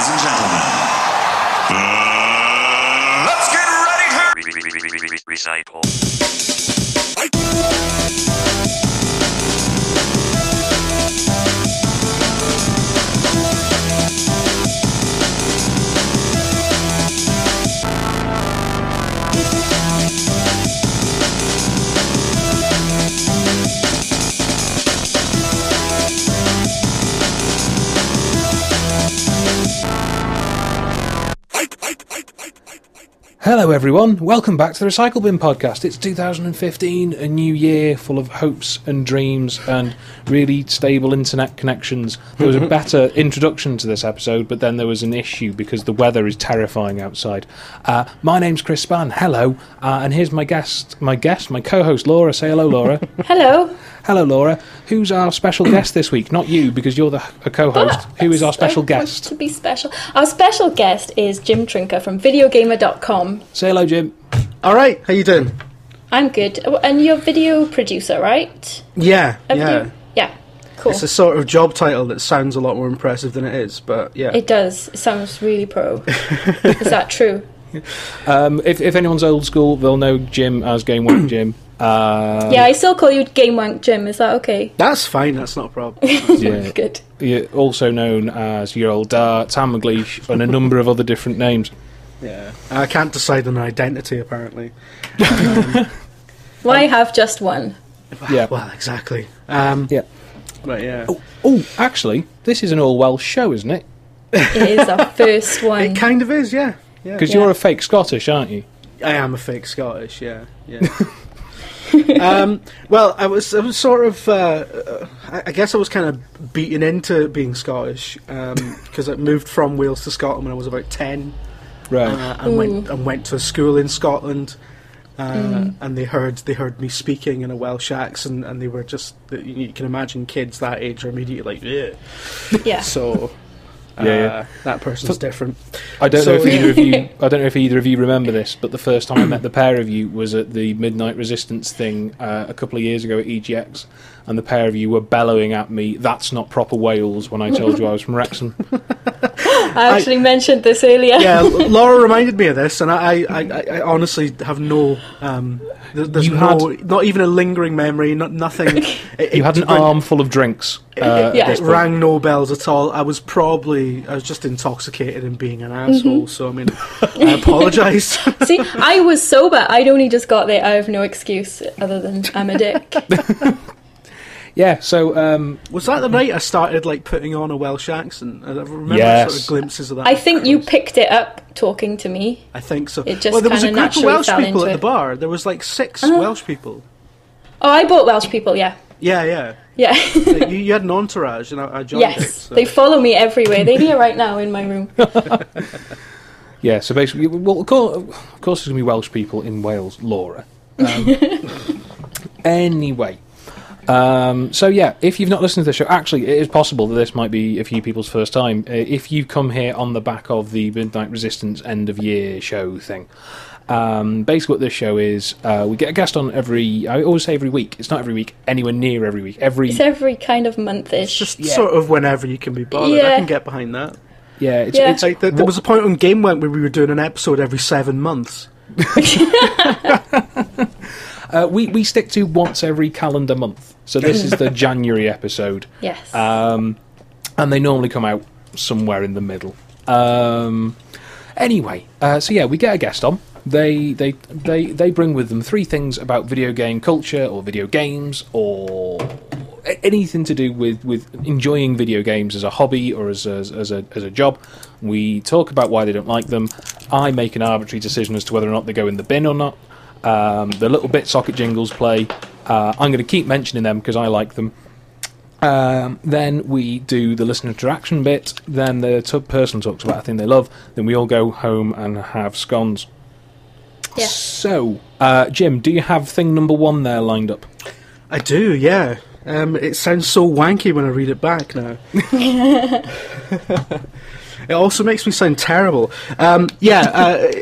Ladies and gentlemen, uh, let's get ready to Recycle. Hello, everyone. Welcome back to the Recycle Bin podcast. It's 2015, a new year full of hopes and dreams and really stable internet connections. There was a better introduction to this episode, but then there was an issue because the weather is terrifying outside. Uh, my name's Chris Spann. Hello, uh, and here's my guest, my guest, my co-host Laura. Say hello, Laura. Hello. Hello, Laura. Who's our special guest this week? Not you, because you're the a co-host. Who is our special I want guest? To be special. Our special guest is Jim Trinca from VideoGamer.com. Say hello, Jim. All right, how you doing? I'm good. And you're a video producer, right? Yeah, A yeah. video- Yeah. Cool. It's a sort of job title that sounds a lot more impressive than it is, but yeah. It does. It sounds really pro. is that true? Um, if, if anyone's old school, they'll know Jim as Game One Jim. Uh, yeah, I still call you Game Wank Jim. Is that okay? That's fine. That's not a problem. yeah. Good. You're also known as your old dart, Sam McLeish, and a number of other different names. yeah, I can't decide on an identity apparently. Why have just one? Yeah. Well, exactly. Um, Yeah. but yeah, Oh, actually, this is an all Welsh show, isn't it? It is our first one. it kind of is. Yeah, yeah. Because Yeah. you're a fake Scottish, aren't you? I am a fake Scottish. Yeah, yeah. um, well, I was, I was sort of, uh, uh, I I guess I was kind of beaten into being Scottish because I moved from Wales to Scotland when I was about ten. Right. uh, and went and went to a school in Scotland. Uh, And they heard they heard me speaking in a Welsh accent, and they were just you can imagine kids that age are immediately like, yeah. yeah. So, Yeah, yeah. that person's different. I don't know if either of you. I don't know if either of you remember this, but the first time I met the pair of you was at the Midnight Resistance thing uh, a couple of years ago at EGX, and the pair of you were bellowing at me, "That's not proper Wales." When I told you I was from Wrexham. I actually mentioned this earlier. Yeah, Laura reminded me of this, and I, I, I, I honestly have no. Um, there's You no, not even a lingering memory, not nothing. It, You had an it rang- arm of drinks. Uh, Yeah. It rang no bells at all. I was probably, I was just intoxicated and being an asshole. So I mean, I apologise. See, I was sober. I'd only just got there. I have no excuse other than I'm a dick. Yeah. So um, Was that the night I started like putting on a Welsh accent? I remember Yes. sort of glimpses of that. I think you picked it up talking to me. I think so. it just well, there was a group of Welsh people into at the bar. There was like 6 Uh-huh. Welsh people. Oh, I bought Welsh people. Yeah, Yeah, yeah. yeah. Like, you, you had an entourage, and I, I joined it. yes, so- they follow me everywhere. They're here right now in my room. yeah. So basically, well, of course, of course, there's going to be Welsh people in Wales, Laura. Um, anyway. Um, so yeah, if you've not listened to the show, actually, it is possible that this might be a few people's first time. Uh, if you come here on the back of the Midnight Resistance end of year show thing, um, basically what this show is, uh, we get a guest on every. I always say every week. It's not every week, anywhere near every week. Every It's every kind of month-ish. Just Yeah. sort of whenever you can be bothered. I Yeah. can get behind that. yeah, it's, Yeah. it's Like, there, there was a point on Game Went where we were doing an episode every seven months. uh, we we stick to once every calendar month. So this is the January episode. yes. um, and they normally come out somewhere in the middle. Um, anyway, uh, so yeah, we get a guest on. They they they they bring with them three things about video game culture or video games or anything to do with, with enjoying video games as a hobby or as a, as a as a job. We talk about why they don't like them. I make an arbitrary decision as to whether or not they go in the bin or not. Um, the little bit socket jingles play. Uh, I'm going to keep mentioning them because I like them. Um, then we do the listener interaction bit. Then the t- person talks about a thing they love. Then we all go home and have scones. Yeah. So, uh, Jim, do you have thing number one there lined up? I do, yeah. Um, it sounds so wanky when I read it back now. it also makes me sound terrible. Um, yeah, uh,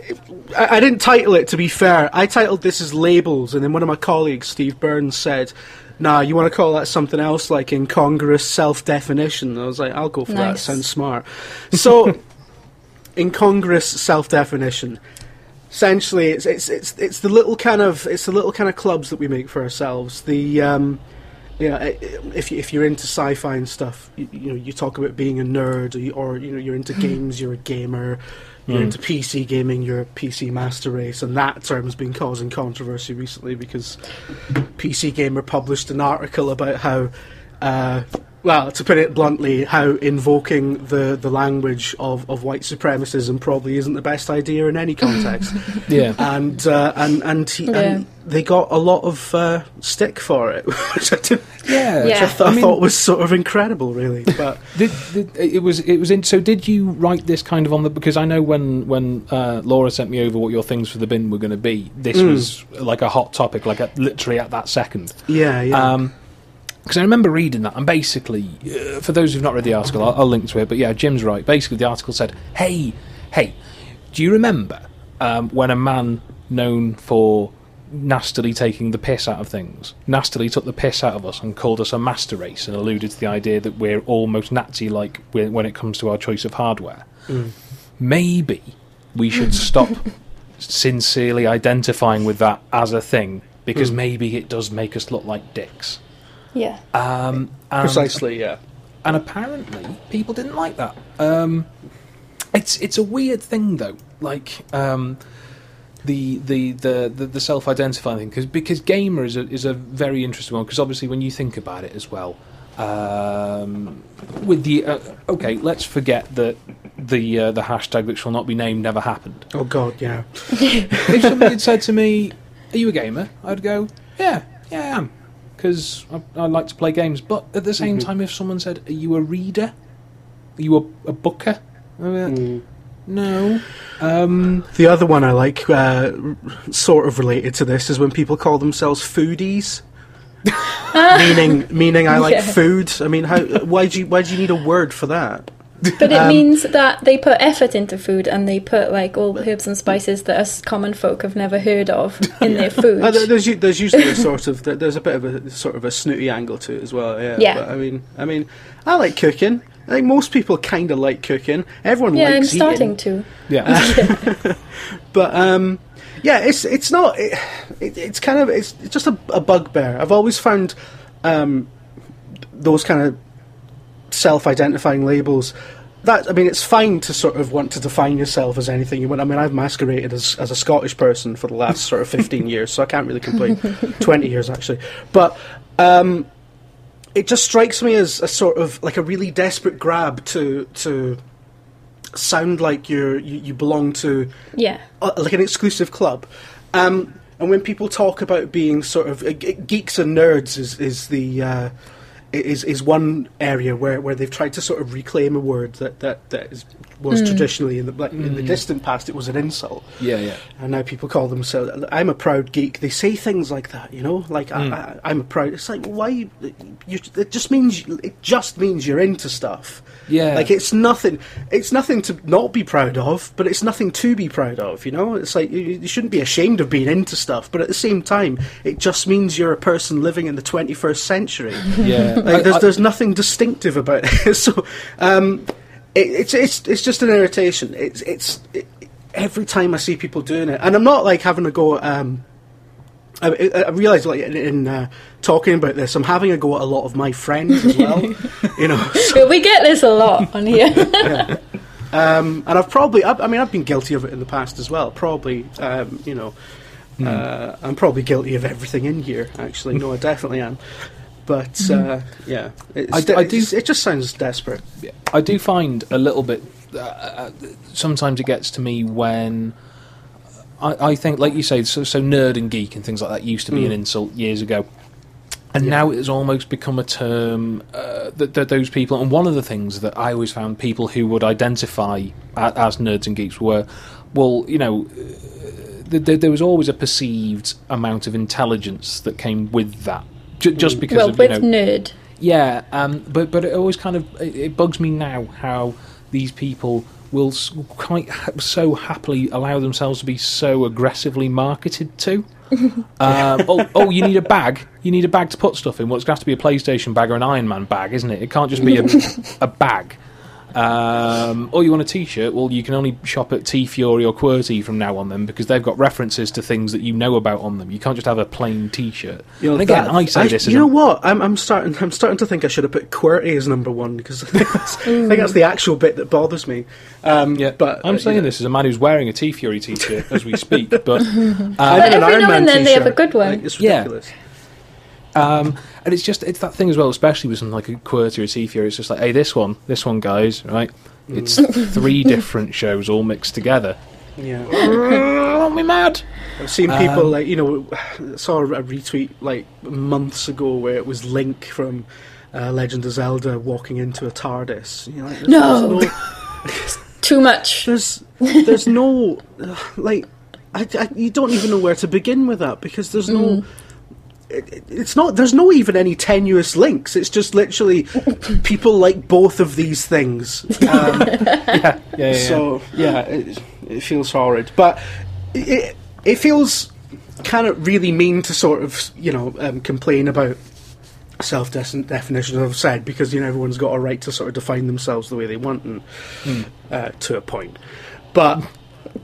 I, I didn't title it, to be fair. I titled this as Labels, and then one of my colleagues, Steve Burns, said, Nah, you want to call that something else like incongruous self definition? I was like, I'll go for that. Sounds smart. So. incongruous self-definition. Essentially, it's it's it's it's the little kind of it's the little kind of clubs that we make for ourselves. The um, you know, if if you're into sci-fi and stuff, you, you know, you talk about being a nerd, or, you, or you know, you're into games, you're a gamer. You're into PC gaming, you're a PC master race, and that term's been causing controversy recently because PC Gamer published an article about how, uh, well, to put it bluntly, how invoking the, the language of, of white supremacism probably isn't the best idea in any context. Yeah. and uh, and and, he, and they got a lot of uh, stick for it, which I, did, yeah. Yeah. I, th- I I mean- thought was sort of incredible, really. But Did, did, it was it was in. So did you write this kind of on the? Because I know when when uh, Laura sent me over what your things for the bin were going to be, this Mm. was like a hot topic, like at, literally at that second. yeah, yeah, Um 'cause because I remember reading that, and basically, uh, for those who've not read the article, I'll, I'll link to it. But yeah, Jim's right. Basically, the article said, "Hey, hey, do you remember um, when a man known for nastily taking the piss out of things, nastily took the piss out of us and called us a master race, and alluded to the idea that we're almost Nazi-like when when it comes to our choice of hardware? Maybe we should stop sincerely identifying with that as a thing." Because maybe it does make us look like dicks. Yeah. Um, and, precisely, yeah. And apparently, people didn't like that. Um, it's it's a weird thing though. Like um, the, the the the, the self identifying thing, because because gamer is a is a very interesting one. Because obviously, when you think about it as well, um, with the uh, okay, let's forget that the uh, the hashtag that shall not be named never happened. Oh God, yeah. if somebody had said to me, "Are you a gamer?" I'd go, "Yeah, yeah, I am," because I, I like to play games. But at the same time, if someone said, "Are you a reader? Are you a, a booker?" I'd be No. Um, The other one I like, uh, sort of related to this, is when people call themselves foodies. meaning, meaning I like Yeah. food. I mean, how? Why do you? Why do you need a word for that? But it Um, means that they put effort into food and they put like all herbs and spices that us common folk have never heard of in their food. Uh, there's there's usually a sort of there's a bit of a sort of a snooty angle to it as well. Yeah. Yeah. But I mean, I mean, I like cooking. I think most people kind of like cooking. Everyone yeah, I'm starting eating. to. yeah. But um, yeah, it's it's not. It, it, it's kind of it's, it's just a, a bugbear. I've always found um, those kind of self-identifying labels. That I mean, it's fine to sort of want to define yourself as anything you want. I mean, I've masqueraded as as a Scottish person for the last sort of fifteen years, so I can't really complain. Twenty years actually, but. Um, it just strikes me as a sort of like a really desperate grab to to sound like you're you, you belong to Yeah. uh, like an exclusive club. Um, and when people talk about being sort of uh, geeks and nerds, is is the uh, is is one area where, where they've tried to sort of reclaim a word that that, that is, was mm. traditionally in the like, in the mm. distant past it was an insult, yeah, yeah. and now people call themselves. I'm a proud geek. They say things like that, you know, like I, mm. I, I'm a proud. It's like why you, you, it just means it just means you're into stuff. Yeah. like it's nothing. It's nothing to not be proud of, but it's nothing to be proud of. You know, it's like you, you shouldn't be ashamed of being into stuff, but at the same time, it just means you're a person living in the 21st century. Yeah. Like, I- there's I- there's nothing distinctive about it. so, um, it, it's it's it's just an irritation. It's it's it, every time I see people doing it, and I'm not like having a go. Um, I, I I realise like in, in uh, talking about this, I'm having a go at a lot of my friends as well. you know, But we get this a lot on here. um, and I've probably, I, I mean, I've been guilty of it in the past as well. Probably, um, you know, uh, I'm probably guilty of everything in here. Actually, no, I definitely am. But uh, yeah, it's, I d- I do- it just sounds desperate. I do find a little bit. Uh, uh, sometimes it gets to me when I, I think, like you say, so, so nerd and geek and things like that used to be an insult years ago, and now it has almost become a term uh, that, that those people. And one of the things that I always found people who would identify a, as nerds and geeks were, well, you know. Uh, th- th- there was always a perceived amount of intelligence that came with that, J- just because well, of you with know, nerd. yeah, um, but but it always kind of it, it bugs me now how these people will s- quite ha- so happily allow themselves to be so aggressively marketed to. um, oh, oh, you need a bag. You need a bag to put stuff in. Well, it's going to have to be a PlayStation bag or an Iron Man bag, isn't it? It can't just be a, a bag. Um, or you want a T-shirt? Well, you can only shop at TeeFury or Qwertee from now on them because they've got references to things that you know about on them. You can't just have a plain T-shirt. You know, and again, that- I say this as You a- know what? I'm, I'm starting. I'm starting to think I should have put Qwertee as number one because I think that's, I think that's the actual bit that bothers me. Um, Yeah, but I'm uh, saying you know, this as a man who's wearing a TeeFury T-shirt as we speak. But um, But every now and then they have a t-shirt. good one. Like, it's Yeah. Ridiculous. Um, and it's just it's that thing as well, especially with something like a Qwertee or a TeeFury. It's just like, hey, this one, this one, guys, right? It's three different shows all mixed together. Yeah. Aren't we mad? I've seen people Um, like you know saw a retweet like months ago where it was Link from uh, Legend of Zelda walking into a TARDIS. You know, like, there's, No. there's no, Too much. there's there's no uh, like I, I, you don't even know where to begin with that because there's no. It, it- it's not. There's no even any tenuous links. It's just literally people like both of these things. Um, Yeah, yeah, yeah. so yeah, it, it feels horrid, but it it feels kind of really mean to sort of you know um, complain about self definition as I've said because you know everyone's got a right to sort of define themselves the way they want and uh, to a point, but.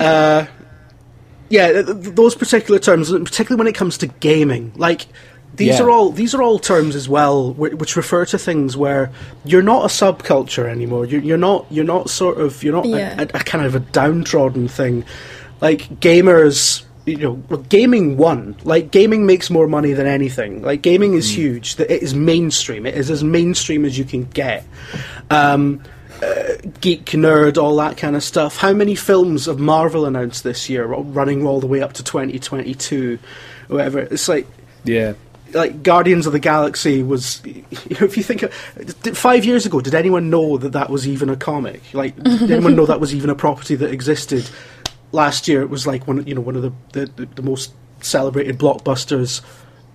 Uh, yeah, th- th- those particular terms, particularly when it comes to gaming, like these Yeah. are all these are all terms as well, wh- which refer to things where you're not a subculture anymore. You're, you're not you're not sort of you're not Yeah. a, a, a kind of a downtrodden thing. Like gamers, you know, well, gaming won. Like gaming makes more money than anything. Like gaming is huge. That It is mainstream. It is as mainstream as you can get. Um, geek, nerd, all that kind of stuff. How many films of Marvel announced this year, running all the way up to 2022, whatever? It's like yeah. like Guardians of the Galaxy was. You know, if you think of, did- five years ago, did anyone know that that was even a comic? Like, did anyone know that was even a property that existed? Last year, it was like one, you know, one of the the, the, the most celebrated blockbusters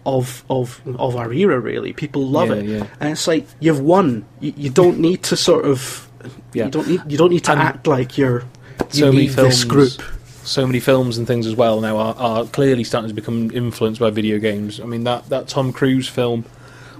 of of of our era. Really, people love Yeah, it, yeah. and it's like you've won. You, you don't need to sort of. Yeah. You don't need. You don't need to And act like you're. You so many films, this group. so many films and things as well now are, are clearly starting to become influenced by video games. I mean that that Tom Cruise film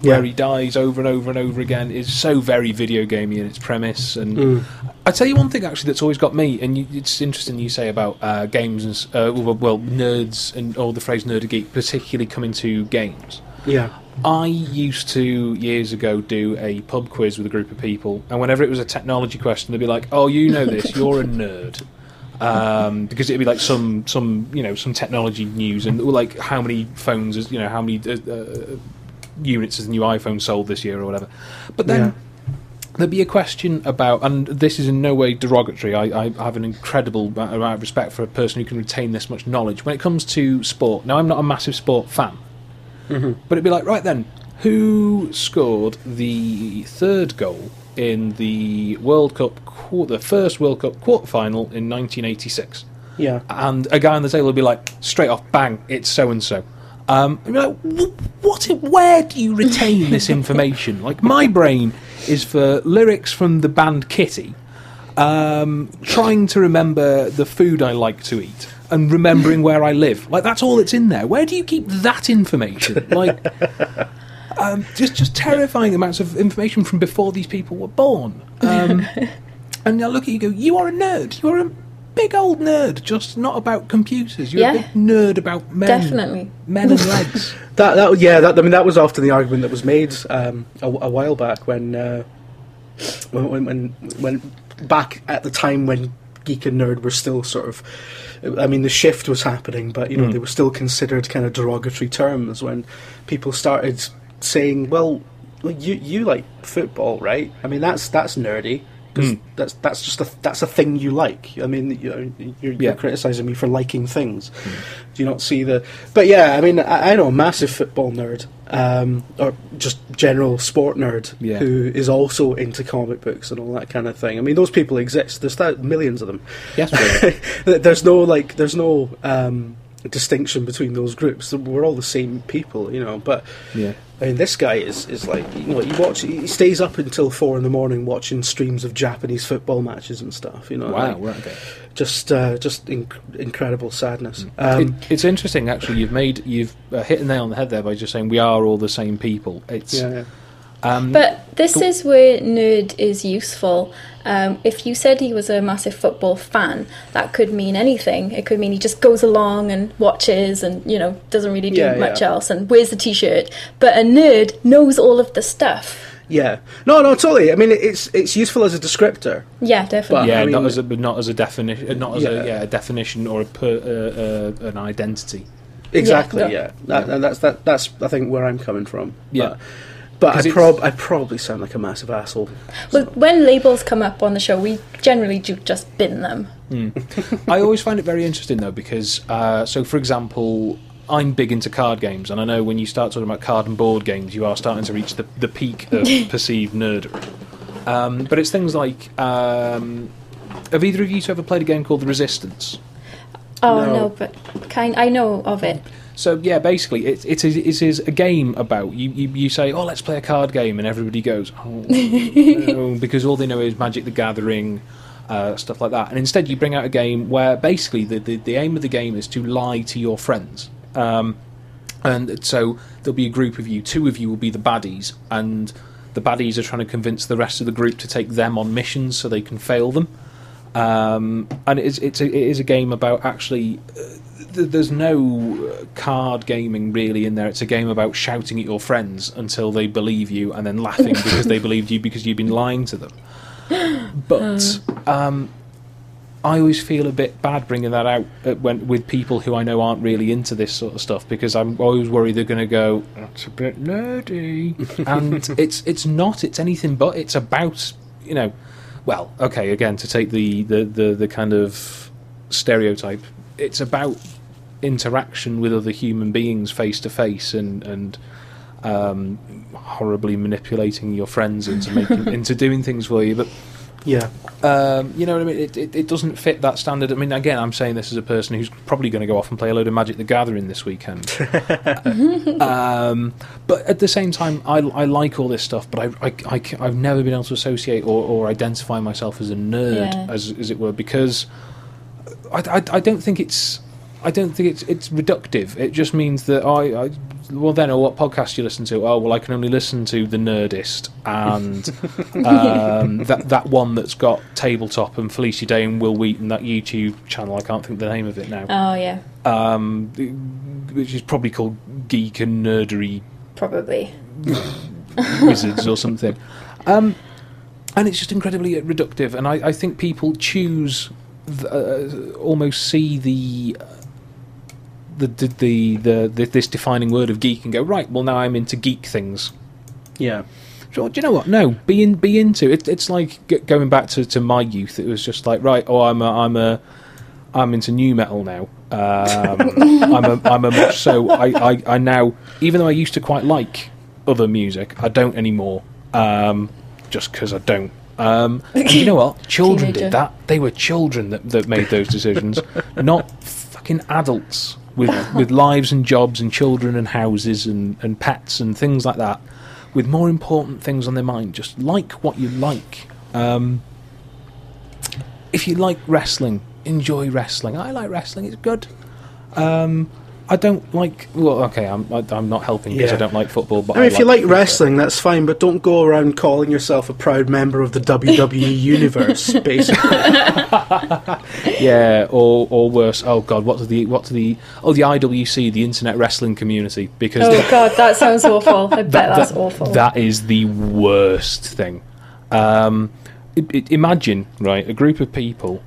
where Yeah. he dies over and over and over again is so very video gamey in its premise. And Mm. I tell you one thing actually that's always got me, and you, it's interesting you say about uh, games and uh, well, well nerds and all the phrase nerd geek particularly coming to games. Yeah. I used to years ago do a pub quiz with a group of people, and whenever it was a technology question, they'd be like, "Oh, you know this? You're a nerd." Um, because it'd be like some some you know some technology news and like how many phones is you know how many uh, uh, units has the new iPhone sold this year or whatever. But then Yeah. there'd be a question about, and this is in no way derogatory. I, I have an incredible amount of respect for a person who can retain this much knowledge when it comes to sport. Now, I'm not a massive sport fan, but it'd be like, right then, who scored the third goal in the World Cup, quar- the first World Cup quarter final in 1986? Yeah. and a guy on the table would be like, straight off, bang, it's so and so. Um, and you're like, what? Where do you retain this information? like, my brain is for lyrics from the band Kitty, um, trying to remember the food I like to eat, and remembering where I live. Like, that's all that's in there. Where do you keep that information? Like, um, just just terrifying amounts of information from before these people were born. Um, and now look at you, go, you are a nerd. You are a big old nerd, just not about computers. You're a big nerd about men. Definitely. Men and legs. That, that yeah, that, I mean that was often the argument that was made um, a, a while back when, uh, when, when when when back at the time when geek and nerd were still sort of, I mean the shift was happening, but you know Mm. they were still considered kind of derogatory terms when people started saying, well, you you like football, right? I mean that's that's nerdy. Mm. That's that's just a that's a thing you like. I mean, you know, you're, Yeah. you're criticizing me for liking things. Do you not see the? But yeah, I mean, I, I know a massive football nerd, um, or just general sport nerd, Yeah. who is also into comic books and all that kind of thing. I mean, those people exist. There's thou- millions of them. Yes, really. there's no like, there's no um, distinction between those groups. We're all the same people, you know. But yeah. I mean, this guy is, is like, you know, you watch, he stays up until four in the morning watching streams of Japanese football matches and stuff, you know. Wow, like, right, okay. Just, uh, just inc- incredible sadness. Um, it, it's interesting, actually. You've made you've uh, hit a nail on the head there by just saying we are all the same people. It's yeah, yeah. Um, But this is where nerd is useful. Um, if you said he was a massive football fan, that could mean anything. It could mean he just goes along and watches and, you know, doesn't really do Yeah, much yeah. else and wears the t shirt. But a nerd knows all of the stuff. Yeah. No, no, totally. I mean, it's it's useful as a descriptor. Yeah, definitely. yeah, I mean- not as a but not as a definition, not as Yeah. a yeah a definition or a per, uh, uh, an identity. Exactly. Yeah. Yeah. That, and that's that. That's I think where I'm coming from. Yeah. But, but 'Cause I prob I probably sound like a massive asshole. Well, when labels come up on the show, we generally do just bin them. I always find it very interesting though because uh, so for example. I'm big into card games, and I know when you start talking about card and board games, you are starting to reach the, the peak of perceived nerdery. Um, but it's things like um, have either of you two ever played a game called The Resistance? Oh No. no, but kind I know of it. So yeah, basically, it, it, is, it is a game about you, you. You say, "Oh, let's play a card game," and everybody goes, "Oh," no," because all they know is Magic the Gathering, uh, stuff like that. And instead, you bring out a game where basically the, the, the aim of the game is to lie to your friends. Um, and so there'll be a group of you. Two of you will be the baddies, and the baddies are trying to convince the rest of the group to take them on missions so they can fail them. Um, and it is, it's a, it is a game about actually. Uh, th- there's no uh, card gaming really in there. It's a game about shouting at your friends until they believe you, and then laughing because they believed you because you've been lying to them. But um, I always feel a bit bad bringing that out uh, when with people who I know aren't really into this sort of stuff because I'm always worried they're going to go that's a bit nerdy, and it's it's not. It's anything but. It's about you know, well, okay, again to take the the the, the kind of stereotype. It's about interaction with other human beings face to face and and um, horribly manipulating your friends into making into doing things for you, but. Yeah. Um, you know what I mean? It, it, it doesn't fit that standard. I mean, again, I'm saying this as a person who's probably going to go off and play a load of Magic the Gathering this weekend. um, but at the same time, I, I like all this stuff, but I, I, I, have never been able to associate or, or identify myself as a nerd, Yeah. as, as it were, because I, I, I don't think it's. I don't think it's it's reductive. It just means that I, I well then, or what podcast you listen to? Oh well, I can only listen to the Nerdist and um, that that one that's got tabletop and Felicia Day and Wil Wheaton that YouTube channel. I can't think the name of it now. Oh yeah, Um, which is probably called Geek and Nerdery probably. Wizards or something. Um, and it's just incredibly reductive. And I, I think people choose, th- uh, almost see the. The, the, the, the, the this defining word of geek and go right well now I'm into geek things Yeah. So, do you know what? No, be in, be into it. It's like g- going back to, to my youth. It was just like, right, oh, I'm a, I'm a, I'm into nu metal now. Um, I'm a, I'm a much so. I, I, I now, even though I used to quite like other music, I don't anymore. Um, just because I don't. Um, and you know what? Children Teenager. did that. They were children that, that made those decisions, not fucking adults with with lives and jobs and children and houses and, and pets and things like that, with more important things on their mind. Just like what you like. Um, if you like wrestling, enjoy wrestling. I like wrestling; it's good. Um, I don't like. Well, okay, I'm I, I'm not helping because Yeah. I don't like football. But I mean, if you like football. wrestling, that's fine, but don't go around calling yourself a proud member of the WWE universe. Basically, yeah, or or worse. Oh God, what do the what do the oh the IWC, the Internet Wrestling Community, because Oh they- god, that sounds awful. I bet that's that- awful. That is the worst thing. Um, i i imagine, right, a group of people,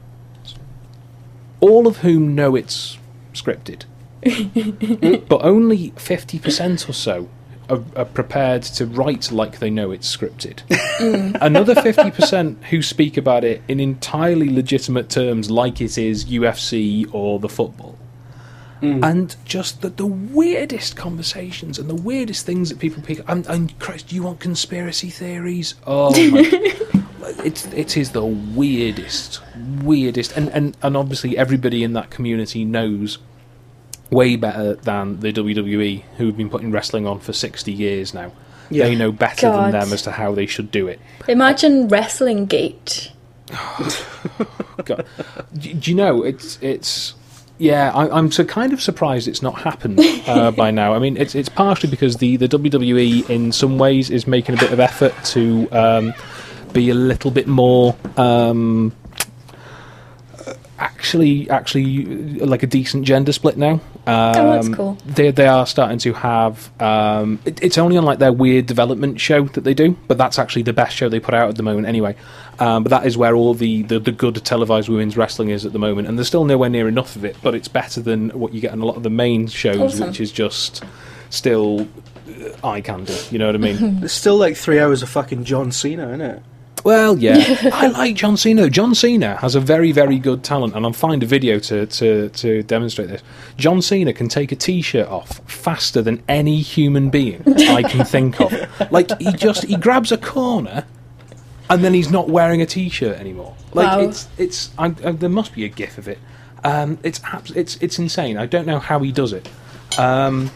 all of whom know it's scripted, but only 50% or so are, are prepared to write like they know it's scripted. Mm. Another 50% who speak about it in entirely legitimate terms, like it is UFC or the football mm. and just the, the weirdest conversations and the weirdest things that people pick. And, and Christ, do you want conspiracy theories? Oh, my, it's it is the weirdest, weirdest, and, and and obviously everybody in that community knows way better than the WWE, who have been putting wrestling on for sixty years now. Yeah. They know better God. than them as to how they should do it. Imagine Wrestling Gate. God. do, do you know it's it's Yeah, I, I'm so kind of surprised it's not happened uh, by now. I mean, it's it's partially because the, the WWE in some ways is making a bit of effort to um, be a little bit more um, actually actually like a decent gender split now. Um, Oh, that's cool. They they are starting to have. Um, it, it's only on like their weird development show that they do, but that's actually the best show they put out at the moment anyway. Um, but that is where all the, the, the good televised women's wrestling is at the moment, and there's still nowhere near enough of it. But it's better than what you get on a lot of the main shows, Awesome. which is just still eye candy. You know what I mean? It's still like three hours of fucking John Cena, isn't it? Well, yeah, I like John Cena. John Cena has a very, very good talent, and I'll find a video to, to, to demonstrate this. John Cena can take a T-shirt off faster than any human being I can think of. Like he just he grabs a corner, and then he's not wearing a T-shirt anymore. Like Wow. it's it's I, I, there must be a GIF of it. Um, it's abs- it's it's insane. I don't know how he does it. Um,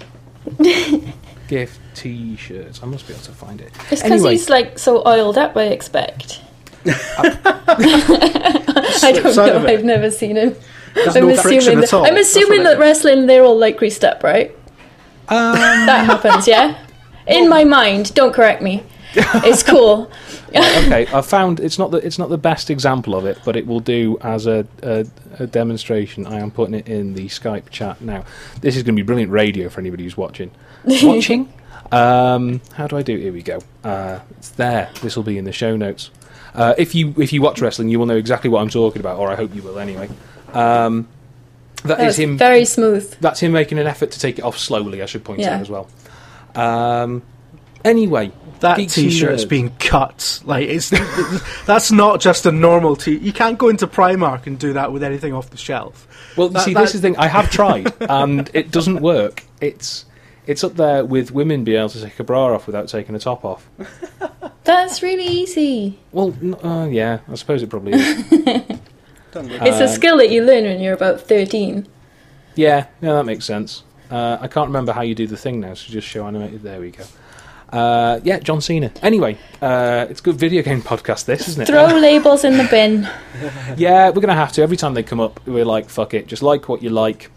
GIF T-shirts. I must be able to find it. It's because Anyway. he's like so oiled up. I expect. I don't know. I've never seen him. There's I'm no friction assuming at that, all. I'm assuming that wrestling they're all like greased up, right? Um, that happens, yeah. In my mind, don't correct me. It's cool. okay, I found it's not the it's not the best example of it, but it will do as a, a, a demonstration. I am putting it in the Skype chat now. This is going to be brilliant radio for anybody who's watching. watching. Um, how do I do? Here we go. Uh, it's there. This will be in the show notes. Uh, if you if you watch wrestling, you will know exactly what I'm talking about, or I hope you will anyway. Um, that That is him. very smooth. That's him making an effort to take it off slowly. I should point Yeah. out as well. Um, anyway, That Geeks t-shirt's been cut. Like it's that's not just a normal T. You can't go into Primark and do that with anything off the shelf. Well, That- see, that- this is the thing. I have tried, and it doesn't work. It's it's up there with women being able to take a bra off without taking a top off. That's really easy. Well, uh, yeah, I suppose it probably is. It's a Um, skill that you learn when you're about 13. yeah, yeah, that makes sense. Uh, I can't remember how you do the thing now, so just show animated. There we go. Uh, yeah, John Cena. Anyway, uh, it's a good video game podcast, this, isn't it? Throw labels in the bin. Yeah, we're gonna have to. Every time they come up, we're like, "Fuck it," just like what you like.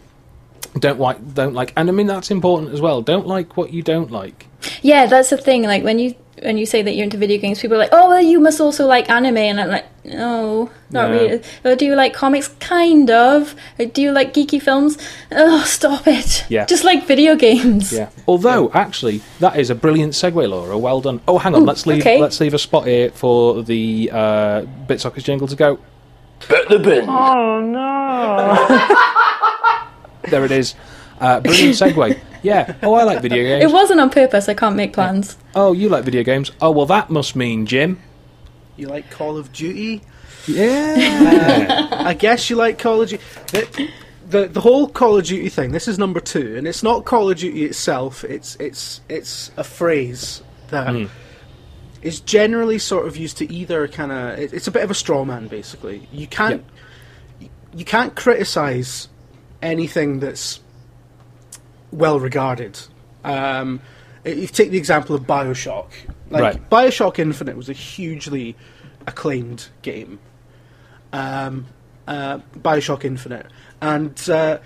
Don't like, don't like, and I mean that's important as well. Don't like what you don't like. Yeah, that's the thing. Like when you when you say that you're into video games, people are like, "Oh, well, you must also like anime," and I'm like, "No, not No. really." Or do you like comics? Kind of. Or do you like geeky films? Oh, stop it. Yeah. Just like video games. Yeah. Although, actually, that is a brilliant segue, Laura. Well done. Oh, hang on. Ooh, let's leave. okay. Let's leave a spot here for the uh, Bitsockers jingle to go. Bet the bin. Oh no. there it is. Uh, brilliant segue. Yeah. Oh, I like video games. It wasn't on purpose. I can't make plans. Oh, you like video games. Oh, well, that must mean Jim. You like Call of Duty? Yeah. I guess you like Call of Duty. The, the the whole Call of Duty thing. This is number two, and it's not Call of Duty itself. It's it's it's a phrase that hmm. is generally sort of used to either kind of. It, it's a bit of a straw man, basically. You can't you can't criticize anything that's well regarded. Um, if you take the example of Bioshock, like Right. Bioshock Infinite was a hugely acclaimed game. Um, uh, Bioshock Infinite, and uh,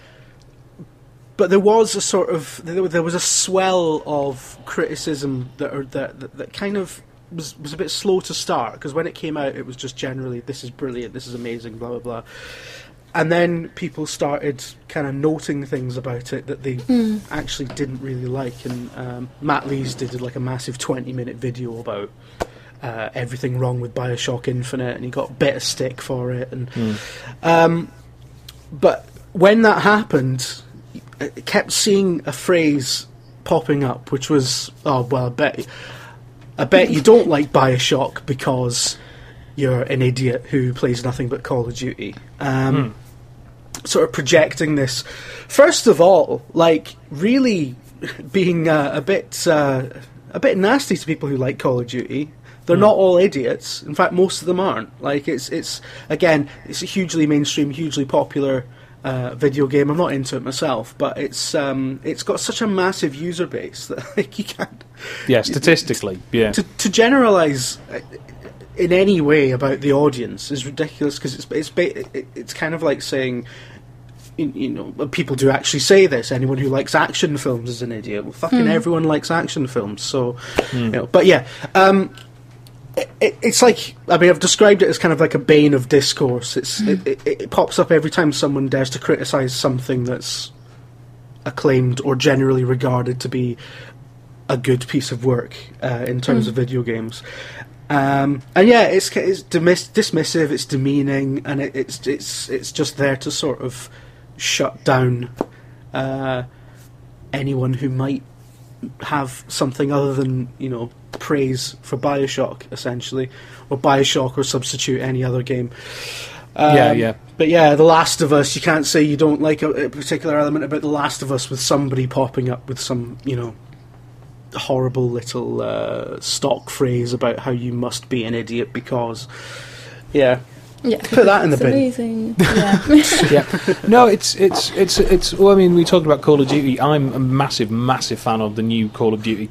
but there was a sort of there, was a swell of criticism that are, that, that that kind of was was a bit slow to start because when it came out it was just generally this is brilliant, this is amazing, blah blah blah. And then people started kind of noting things about it that they actually didn't really like, and um, Matt Lees did like a massive twenty-minute video about uh, everything wrong with Bioshock Infinite, and he got a bit of stick for it. And um, but when that happened, I kept seeing a phrase popping up, which was, "Oh well, I bet, I bet you don't like Bioshock because you're an idiot who plays nothing but Call of Duty." Um, Sort of projecting this. First of all, like really being uh, a bit uh, a bit nasty to people who like Call of Duty. They're not all idiots. In fact, most of them aren't. Like it's it's again, it's a hugely mainstream, hugely popular uh, video game. I'm not into it myself, but it's um, it's got such a massive user base that like you can't yeah. Statistically, yeah. to to generalize uh, in any way about the audience is ridiculous because it's it's ba- it's kind of like saying you you know, people do actually say this. Anyone who likes action films is an idiot. Well, fucking everyone likes action films. So, you know, but yeah, um, it, it, it's like I mean, I've described it as kind of like a bane of discourse. It's it, it, it pops up every time someone dares to criticize something that's acclaimed or generally regarded to be a good piece of work uh, in terms of video games. Um, and yeah, it's it's dismiss- dismissive, it's demeaning, and it, it's it's it's just there to sort of shut down uh, anyone who might have something other than you know praise for Bioshock, essentially, or Bioshock, or substitute any other game. Um, Yeah, yeah. But yeah, The Last of Us. You can't say you don't like a, a particular element about The Last of Us with somebody popping up with some you know horrible little uh, stock phrase about how you must be an idiot because. Yeah, Yeah. Put that in the it's bin. amazing. Yeah. yeah. No, it's it's it's it's. Well, I mean, we talked about Call of Duty. I'm a massive, massive fan of the new Call of Duty.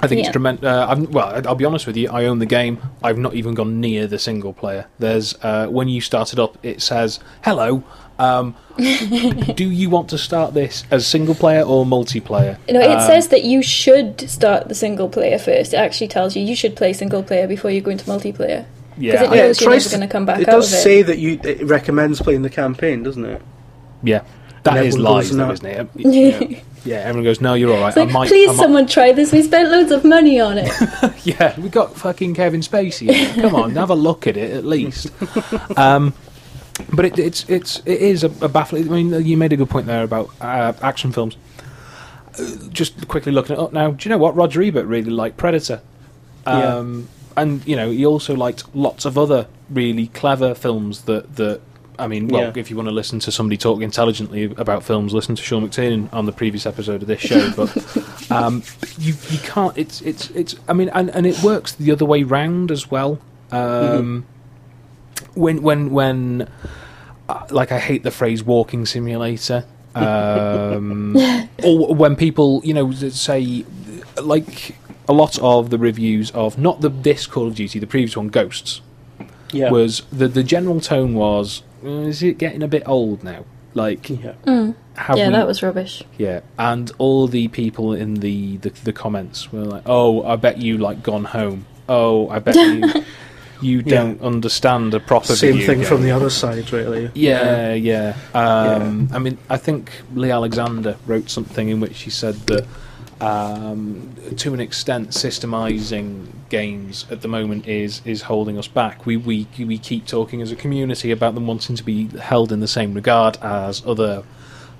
I think it's tremendous. Uh, I'm, well, I'll be honest with you. I own the game. I've not even gone near the single player. There's uh, when you start it up, it says, "Hello. Um, do you want to start this as single player or multiplayer?" Know, it Um, says that you should start the single player first. It actually tells you you should play single player before you go into multiplayer. Yeah, it knows yeah, you're it tries never going to come back It out does of it. say that you it recommends playing the campaign, doesn't it? yeah. That And is everyone lies, though, isn't it? Yeah. yeah, everyone goes, "No, you're all right." It's like, I might, please, I might- someone try this. We spent loads of money on it. Yeah, we got fucking Kevin Spacey. Come on, have a look at it at least. Um, but it, it's it's it is a, a baffling. I mean, you made a good point there about uh, action films. Uh, just quickly looking it up now. Do you know what Roger Ebert really liked Predator? Yeah. And you know, he also liked lots of other really clever films that that. I mean, well, Yeah. if you want to listen to somebody talk intelligently about films, listen to Sean McTiernan on the previous episode of this show. But um, you you can't. It's it's it's. I mean, and, and it works the other way round as well. Um, When when when, uh, like, I hate the phrase "walking simulator." Um, or when people, you know, say, like, a lot of the reviews of not the this Call of Duty, the previous one, Ghosts, Yeah. was the the general tone was, "Uh, is it getting a bit old now? Like, yeah. have yeah, we that was rubbish. yeah, and all the people in the, the, the comments were like, "Oh, I bet you like Gone Home. Oh, I bet you you don't understand a proper Same video thing game." from the other side, really. Yeah, yeah. Um, I mean, I think Leigh Alexander wrote something in which he said that um, to an extent, systemizing games at the moment is is holding us back. We we we keep talking as a community about them wanting to be held in the same regard as other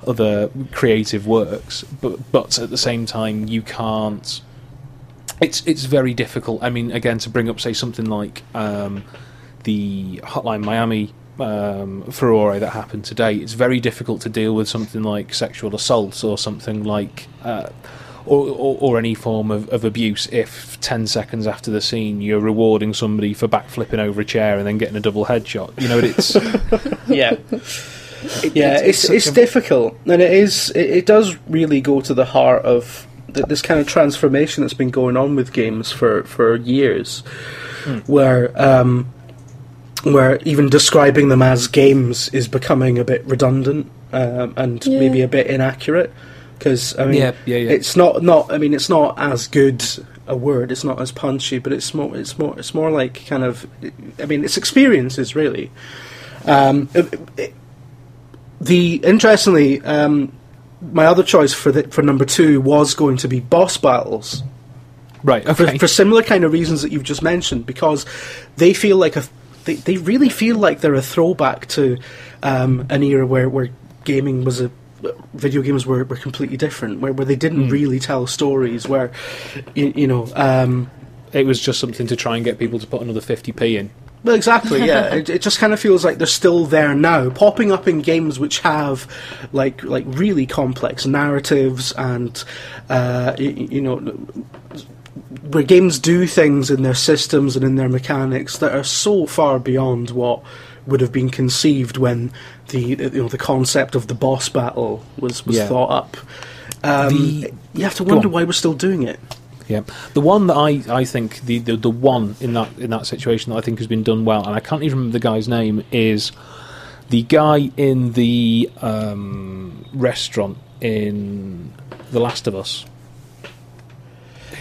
other creative works, but but at the same time, you can't. It's it's very difficult. I mean, again, to bring up say something like um, the Hotline Miami um, furore that happened today, it's very difficult to deal with something like sexual assault or something like. Uh, or, or, or any form of, of abuse if 10 seconds after the scene you're rewarding somebody for backflipping over a chair and then getting a double headshot. You know, it's. Yeah. yeah, it's such it's, a- difficult, and it is. It, it does really go to the heart of th- this kind of transformation that's been going on with games for for years, where um, where even describing them as games is becoming a bit redundant um, and Yeah. maybe a bit inaccurate. Because I mean, Yeah, yeah, yeah. it's not not. I mean, it's not as good a word. It's not as punchy, but it's more. It's more. It's more like kind of. I mean, it's experiences really. Um, it- it- the interestingly, um, my other choice for the, for number two was going to be boss battles right, for, okay. for similar kind of reasons that you've just mentioned, because they feel like a they, they really feel like they're a throwback to um, an era where, where gaming was a video games were, were completely different, where, where they didn't Hmm. really tell stories, where you, you know. Um, it was just something to try and get people to put another 50p in. Well, exactly. Yeah, it, it just kind of feels like they're still there now, popping up in games which have like like really complex narratives and uh, you, you know where games do things in their systems and in their mechanics that are so far beyond what would have been conceived when the you know the concept of the boss battle was was Yeah. thought up. Um, The- you have to wonder why we're still doing it. Yeah, the one that I, I think the, the the one in that in that situation that I think has been done well, and I can't even remember the guy's name is the guy in the um, restaurant in The Last of Us,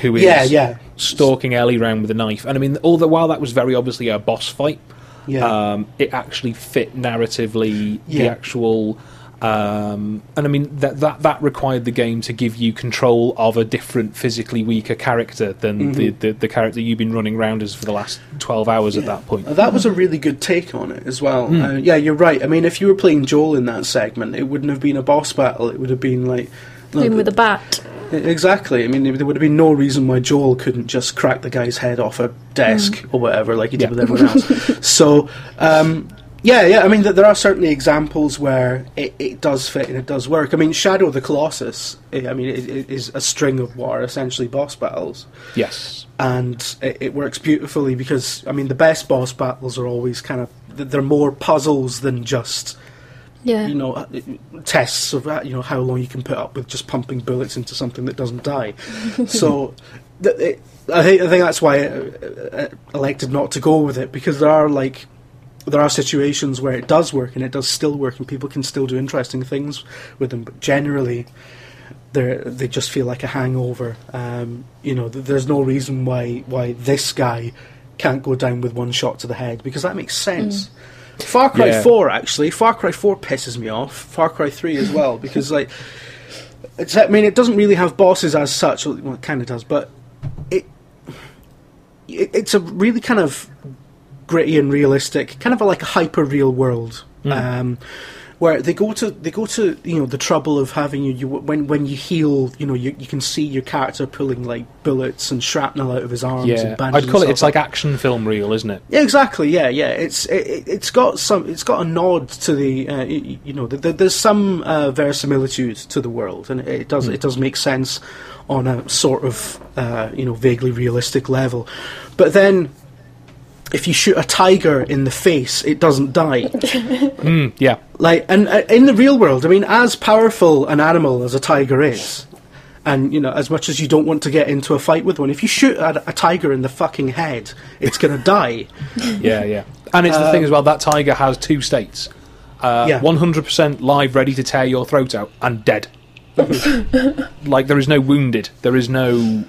who is Yeah, yeah, stalking Ellie around with a knife. And I mean, all the while that was very obviously a boss fight, yeah. um, it actually fit narratively the actual. Um, and I mean that, that that required the game to give you control of a different physically weaker character than the, Mm-hmm. the, the character you've been running around as for the last twelve hours at that point. That was a really good take on it as well. Hmm. Uh, yeah, you're right. I mean, if you were playing Joel in that segment, it wouldn't have been a boss battle. It would have been like. no, with a bat. Exactly. I mean, there would have been no reason why Joel couldn't just crack the guy's head off a desk or whatever, like he did Yeah. with everyone else. so, um, yeah, yeah. I mean, th- there are certainly examples where it, it does fit and it does work. I mean, Shadow of the Colossus. I I mean, it, it is a string of what are essentially boss battles, Yes. and it, it works beautifully because I mean, the best boss battles are always kind of they're more puzzles than just Yeah. you know, uh, tests of uh, you know how long you can put up with just pumping bullets into something that doesn't die. so, th- it, I think I think that's why I uh, elected not to go with it because there are like there are situations where it does work and it does still work and people can still do interesting things with them, but generally. They they just feel like a hangover. Um, you know, th- there's no reason why why this guy can't go down with one shot to the head because that makes sense. Far Cry Yeah. 4 actually, Far Cry 4 pisses me off. Far Cry 3 as well because like it's I mean it doesn't really have bosses as such, well it kind of does, but it, it it's a really kind of gritty and realistic, kind of a, like a hyper real world. Um, where they go to they go to you know the trouble of having you, you when when you heal you know you, you can see your character pulling like bullets and shrapnel out of his arms Yeah. I'd call it. It's like action film reel, isn't it? yeah, exactly. Yeah, yeah. It's it, it's got some. It's got a nod to the. Uh, you know, th- th- there's some uh, verisimilitude to the world, and it, it does it does make sense on a sort of uh, you know vaguely realistic level. But then, if you shoot a tiger in the face, it doesn't die. Mm, yeah. Like, and uh, in the real world, I mean, as powerful an animal as a tiger is, and you know, as much as you don't want to get into a fight with one, if you shoot a, a tiger in the fucking head, it's gonna die. Yeah, yeah. And it's the thing as well. That tiger has two states. Uh, Yeah. 100% live, ready to tear your throat out, and dead. like there is no wounded. There is no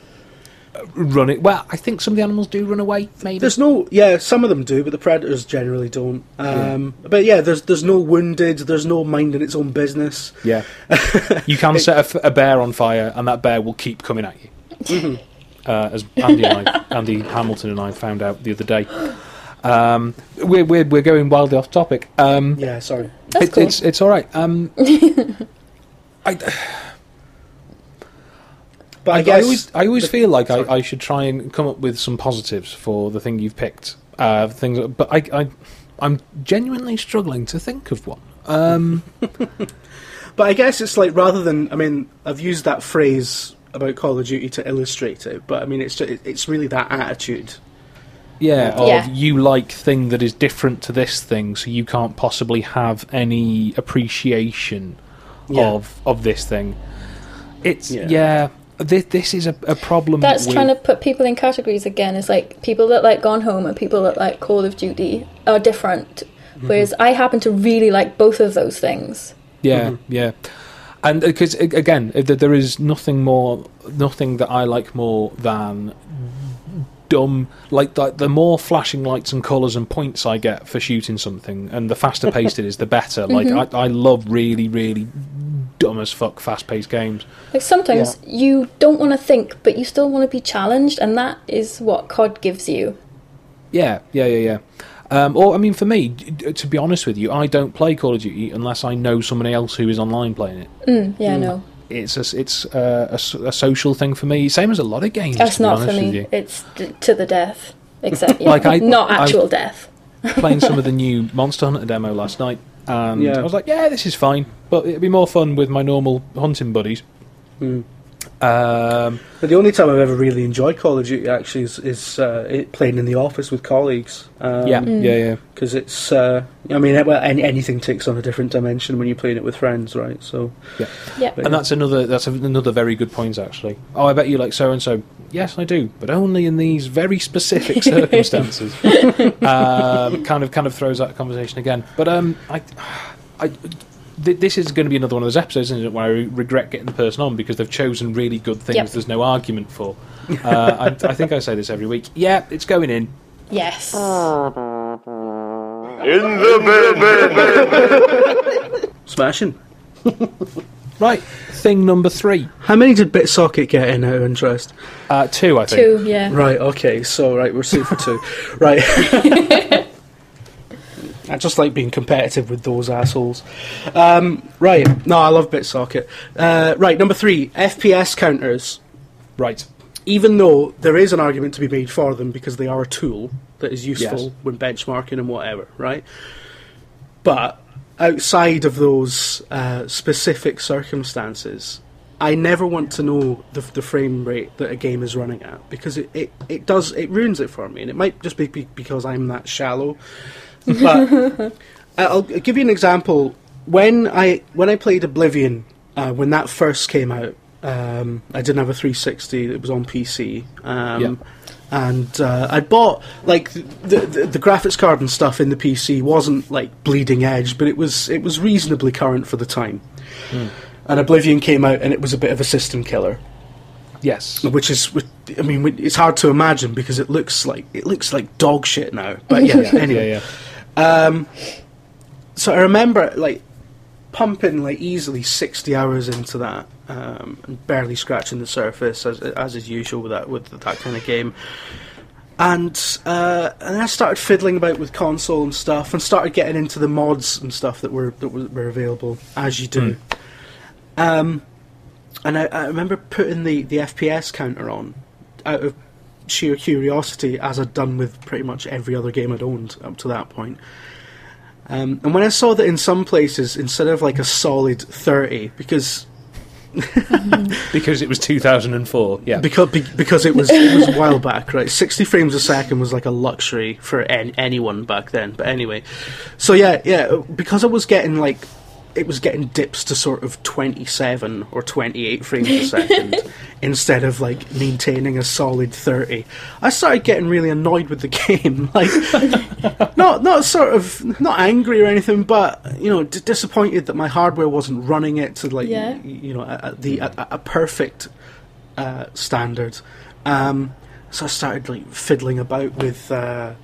uh, it. Well, I think some of the animals do run away. Maybe. There's no, yeah, some of them do, but the predators generally don't. Um, But yeah, there's there's no wounded, there's no minding its own business. Yeah. you can set a bear on fire, and that bear will keep coming at you. Mm-hmm. Uh, as Andy and I, Andy Hamilton and I found out the other day. Um, we're, we're we're going wildly off topic. Um, Yeah, sorry. That's it- cool. It's it's all right. Um, I, But I, I, guess always I always the- feel like. I, I should try and come up with some positives for the thing you've picked. Uh, things, but I, I I'm genuinely struggling to think of one. Um, But I guess it's like rather than I mean I've used that phrase about Call of Duty to illustrate it, but I mean it's ju- it's really that attitude. Yeah, of Yeah. you like thing that is different to this thing, so you can't possibly have any appreciation Yeah. of of this thing. It's Yeah. yeah. This, this is a, a problem. That's with, trying to put people in categories again. It's like people that like Gone Home and people that like Call of Duty are different. Mm-hmm. Whereas I happen to really like both of those things. Yeah, Mm-hmm. yeah. And because again, uh, there is nothing more, nothing that I like more than dumb. Like the, the more flashing lights and colours and points I get for shooting something, and the faster paced it is, the better. Like Mm-hmm. I, I love really, really dumb as fuck fast paced games. Like sometimes you don't want to think, but you still want to be challenged, and that is what COD gives you. Yeah, yeah, yeah, yeah. Um, or I mean, for me, d- d- to be honest with you, I don't play Call of Duty unless I know somebody else who is online playing it. Mm, yeah, no, It's a, it's uh, a, s- a social thing for me. Same as a lot of games. that's to be not for honest with me. you. It's d- to the death, except yeah, Like, I- not I- actual death. playing some of the new Monster Hunter demo last night, and Yeah. I was like, "Yeah, this is fine," but it'd be more fun with my normal hunting buddies. Hmm. Um, But the only time I've ever really enjoyed Call of Duty actually is, is uh, it playing in the office with colleagues. Um, yeah, yeah, yeah, because it's. Uh, I mean, well, any, anything takes on a different dimension when you're playing it with friends, right? So, Yeah, but and that's another that's another very good point actually. Oh, I bet you like so and so. Yes, I do, but only in these very specific circumstances. um, kind of, kind of throws that conversation again. But um, I, I, th- this is going to be another one of those episodes, isn't it, where I regret getting the person on because they've chosen really good things. Yep. There's no argument for. Uh, I, I think I say this every week. Yeah, it's going in. Yes. In the bin. Smashing. Right, thing number three, How many did BitSocket get in out of interest? uh, two, I think. Two, yeah. Right, okay, so, right, we're two for two. right. I just like being competitive with those assholes. Um, right, no, I love BitSocket. Uh, right, number three, FPS counters. Right. Even though there is an argument to be made for them because they are a tool that is useful Yes. when benchmarking and whatever, right? But outside of those uh, specific circumstances, I never want to know the, the frame rate that a game is running at because it, it, it does it ruins it for me, and it might just be, be because I'm that shallow. But I'll give you an example. When I when I played Oblivion, uh, when that first came out, um, I didn't have a 360. It was on PC. Um. And uh, I bought like the, the the graphics card and stuff in the PC wasn't like bleeding edge, but it was it was reasonably current for the time. And Oblivion came out, and it was a bit of a system killer Yes. which is I mean it's hard to imagine because it looks like it looks like dog shit now. But yeah, anyway. Yeah, yeah. So I remember like pumping like easily sixty hours into that um, and barely scratching the surface as as is usual with that with that kind of game. And uh, and I started fiddling about with console and stuff, and started getting into the mods and stuff that were that were, available as you do. Um, and I, I remember putting the, the FPS counter on out of sheer curiosity, as I'd done with pretty much every other game I'd owned up to that point. Um, and when I saw that in some places, instead of like a solid 30, because Because it was 2004. Yeah. because be, because it was it was a while back, right? Sixty frames a second was like a luxury for an, anyone back then. But anyway, so yeah, yeah, because I was getting like it was getting dips to sort of twenty seven or twenty eight frames a second instead of like maintaining a solid thirty. I started getting really annoyed with the game, like not not sort of not angry or anything, but you know d- disappointed that my hardware wasn't running it to like Yeah. you know the a, a perfect uh, standard. Um, so I started like fiddling about with uh,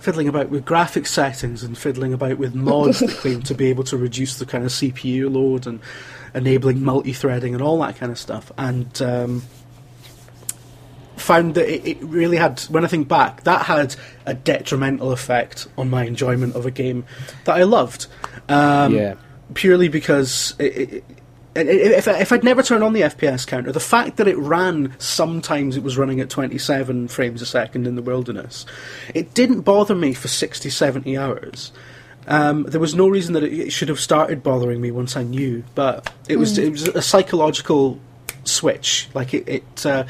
fiddling about with graphics settings and fiddling about with mods that claim to be able to reduce the kind of CPU load and enabling multi-threading and all that kind of stuff. And um, found that it, it really had. When I think back, that had a detrimental effect on my enjoyment of a game that I loved. Um, Yeah. purely because it, it, it, if, I- if I'd never turned on the FPS counter, the fact that it ran sometimes it was running at 27 frames a second in the wilderness, it didn't bother me for 60, 70 hours. Um, there was no reason that it, it should have started bothering me once I knew, but it was it was a psychological switch. Like it, it uh,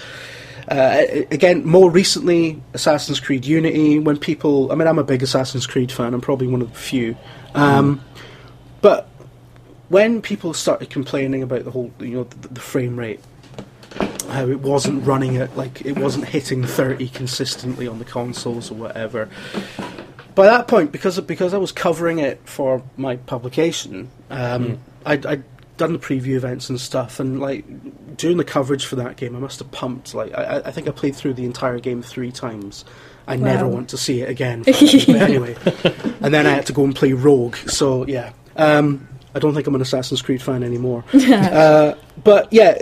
uh, again, more recently, Assassin's Creed Unity. When people, I mean, I'm a big Assassin's Creed fan. I'm probably one of the few. Um, but when people started complaining about the whole, you know, the, the frame rate, how it wasn't running at like it wasn't hitting 30 consistently on the consoles or whatever. By that point, because because I was covering it for my publication, um, I'd, I'd done the preview events and stuff, and like doing the coverage for that game, I must have pumped like I, I- I think I played through the entire game three times. I never Wow. want to see it again. anyway, and then I had to go and play Rogue. So yeah, um, I don't think I'm an Assassin's Creed fan anymore. uh, but yeah,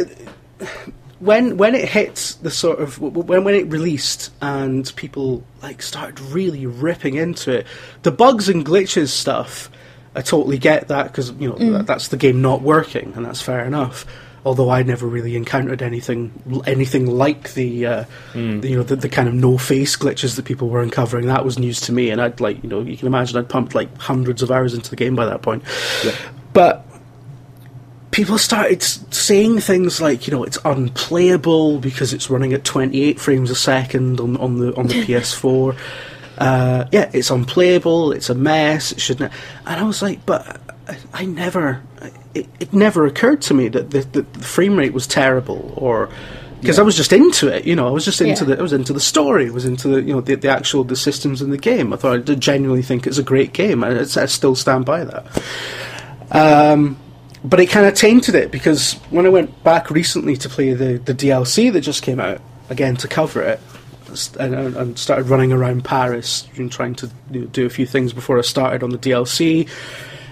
when when it hits the sort of when when it released and people like started really ripping into it, the bugs and glitches stuff, I totally get that because you know that, that's the game not working and that's fair enough. Although I never really encountered anything anything like the, uh, the you know the, the kind of no face glitches that people were uncovering. That was news to me, and I'd like you know you can imagine I'd pumped like hundreds of hours into the game by that point. But people started saying things like, you know, it's unplayable because it's running at 28 frames a second on, on the on the PS4. Uh, yeah, it's unplayable. It's a mess. It shouldn't. And I was like, but I, I never. It, it never occurred to me that the, the, the frame rate was terrible or because I was just into it. You know, I was just into Yeah. the I was into the story. I was into the you know the, the actual the systems in the game. I thought I genuinely think it's a great game. I, I still stand by that. Um, but it kind of tainted it because when I went back recently to play the, the DLC that just came out again to cover it, and, and and started running around Paris and trying to you know, do a few things before I started on the DLC.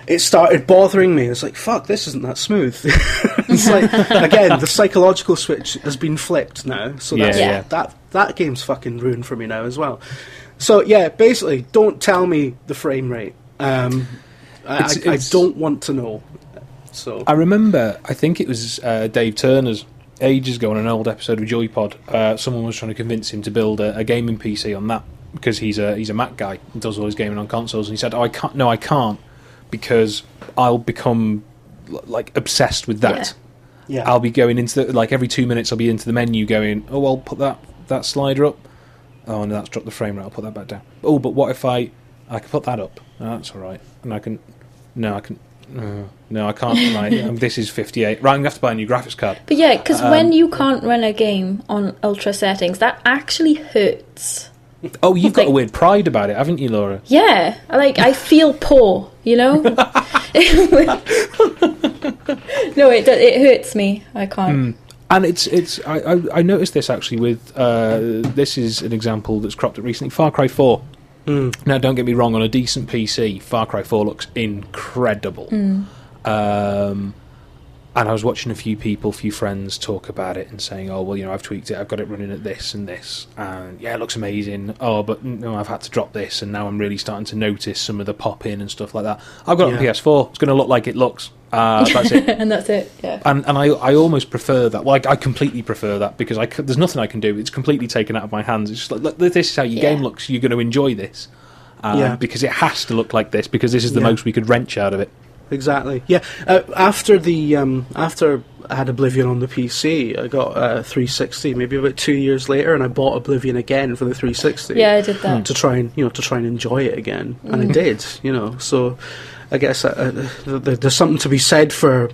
It started bothering me. It's like, fuck, this isn't that smooth. it's like, again, the psychological switch has been flipped now. So that's, Yeah, yeah. that that game's fucking ruined for me now as well. So yeah, basically, don't tell me the frame rate. Um, I, It's- I, it's- I don't want to know. So I remember, I think it was uh, Dave Turner's ages ago on an old episode of JoyPod. Uh, someone was trying to convince him to build a, a gaming PC on that because he's a he's a Mac guy and does all his gaming on consoles. And he said, "Oh, I can't. No, I can't because I'll become like obsessed with that. yeah, I'll be going into the, like every two minutes. I'll be into the menu going, oh, I'll put that that slider up. Oh no, that's dropped the frame rate. I'll put that back down. Oh, but what if I I can put that up? Oh, that's all right. And I can no, I can. Uh, no, I can't. Right, um, this is 58. Right, I'm gonna have to buy a new graphics card. But yeah, because Um, when you can't run a game on ultra settings, that actually hurts. Oh, you've got a weird pride about it, haven't you, Laura? Yeah, like I feel poor, you know. no, it it hurts me. I can't. And it's it's I, I, I noticed this actually with uh, this is an example that's cropped up recently. Far Cry Four. Now, don't get me wrong. On a decent PC, Far Cry Four looks incredible. Um, and I was watching a few people, a few friends talk about it and saying, "Oh, well, you know, I've tweaked it. I've got it running at this and this, and yeah, it looks amazing. Oh, but no, I've had to drop this, and now I'm really starting to notice some of the pop in and stuff like that. I've got it on PS4. It's going to look like it looks. Uh, that's it. and that's it. Yeah. and and I I almost prefer that. Like I completely prefer that because I c- there's nothing I can do. It's completely taken out of my hands. It's just like look, this is how your Yeah. game looks. You're going to enjoy this. Um, Yeah. because it has to look like this because this is the Yeah. most we could wrench out of it. Exactly. Yeah, uh, after the um, after I had Oblivion on the PC, I got uh, 360. Maybe about two years later, and I bought Oblivion again for the 360. Yeah, I did that. to try and you know to try and enjoy it again, and I did. You know, so I guess uh, uh, there's something to be said for.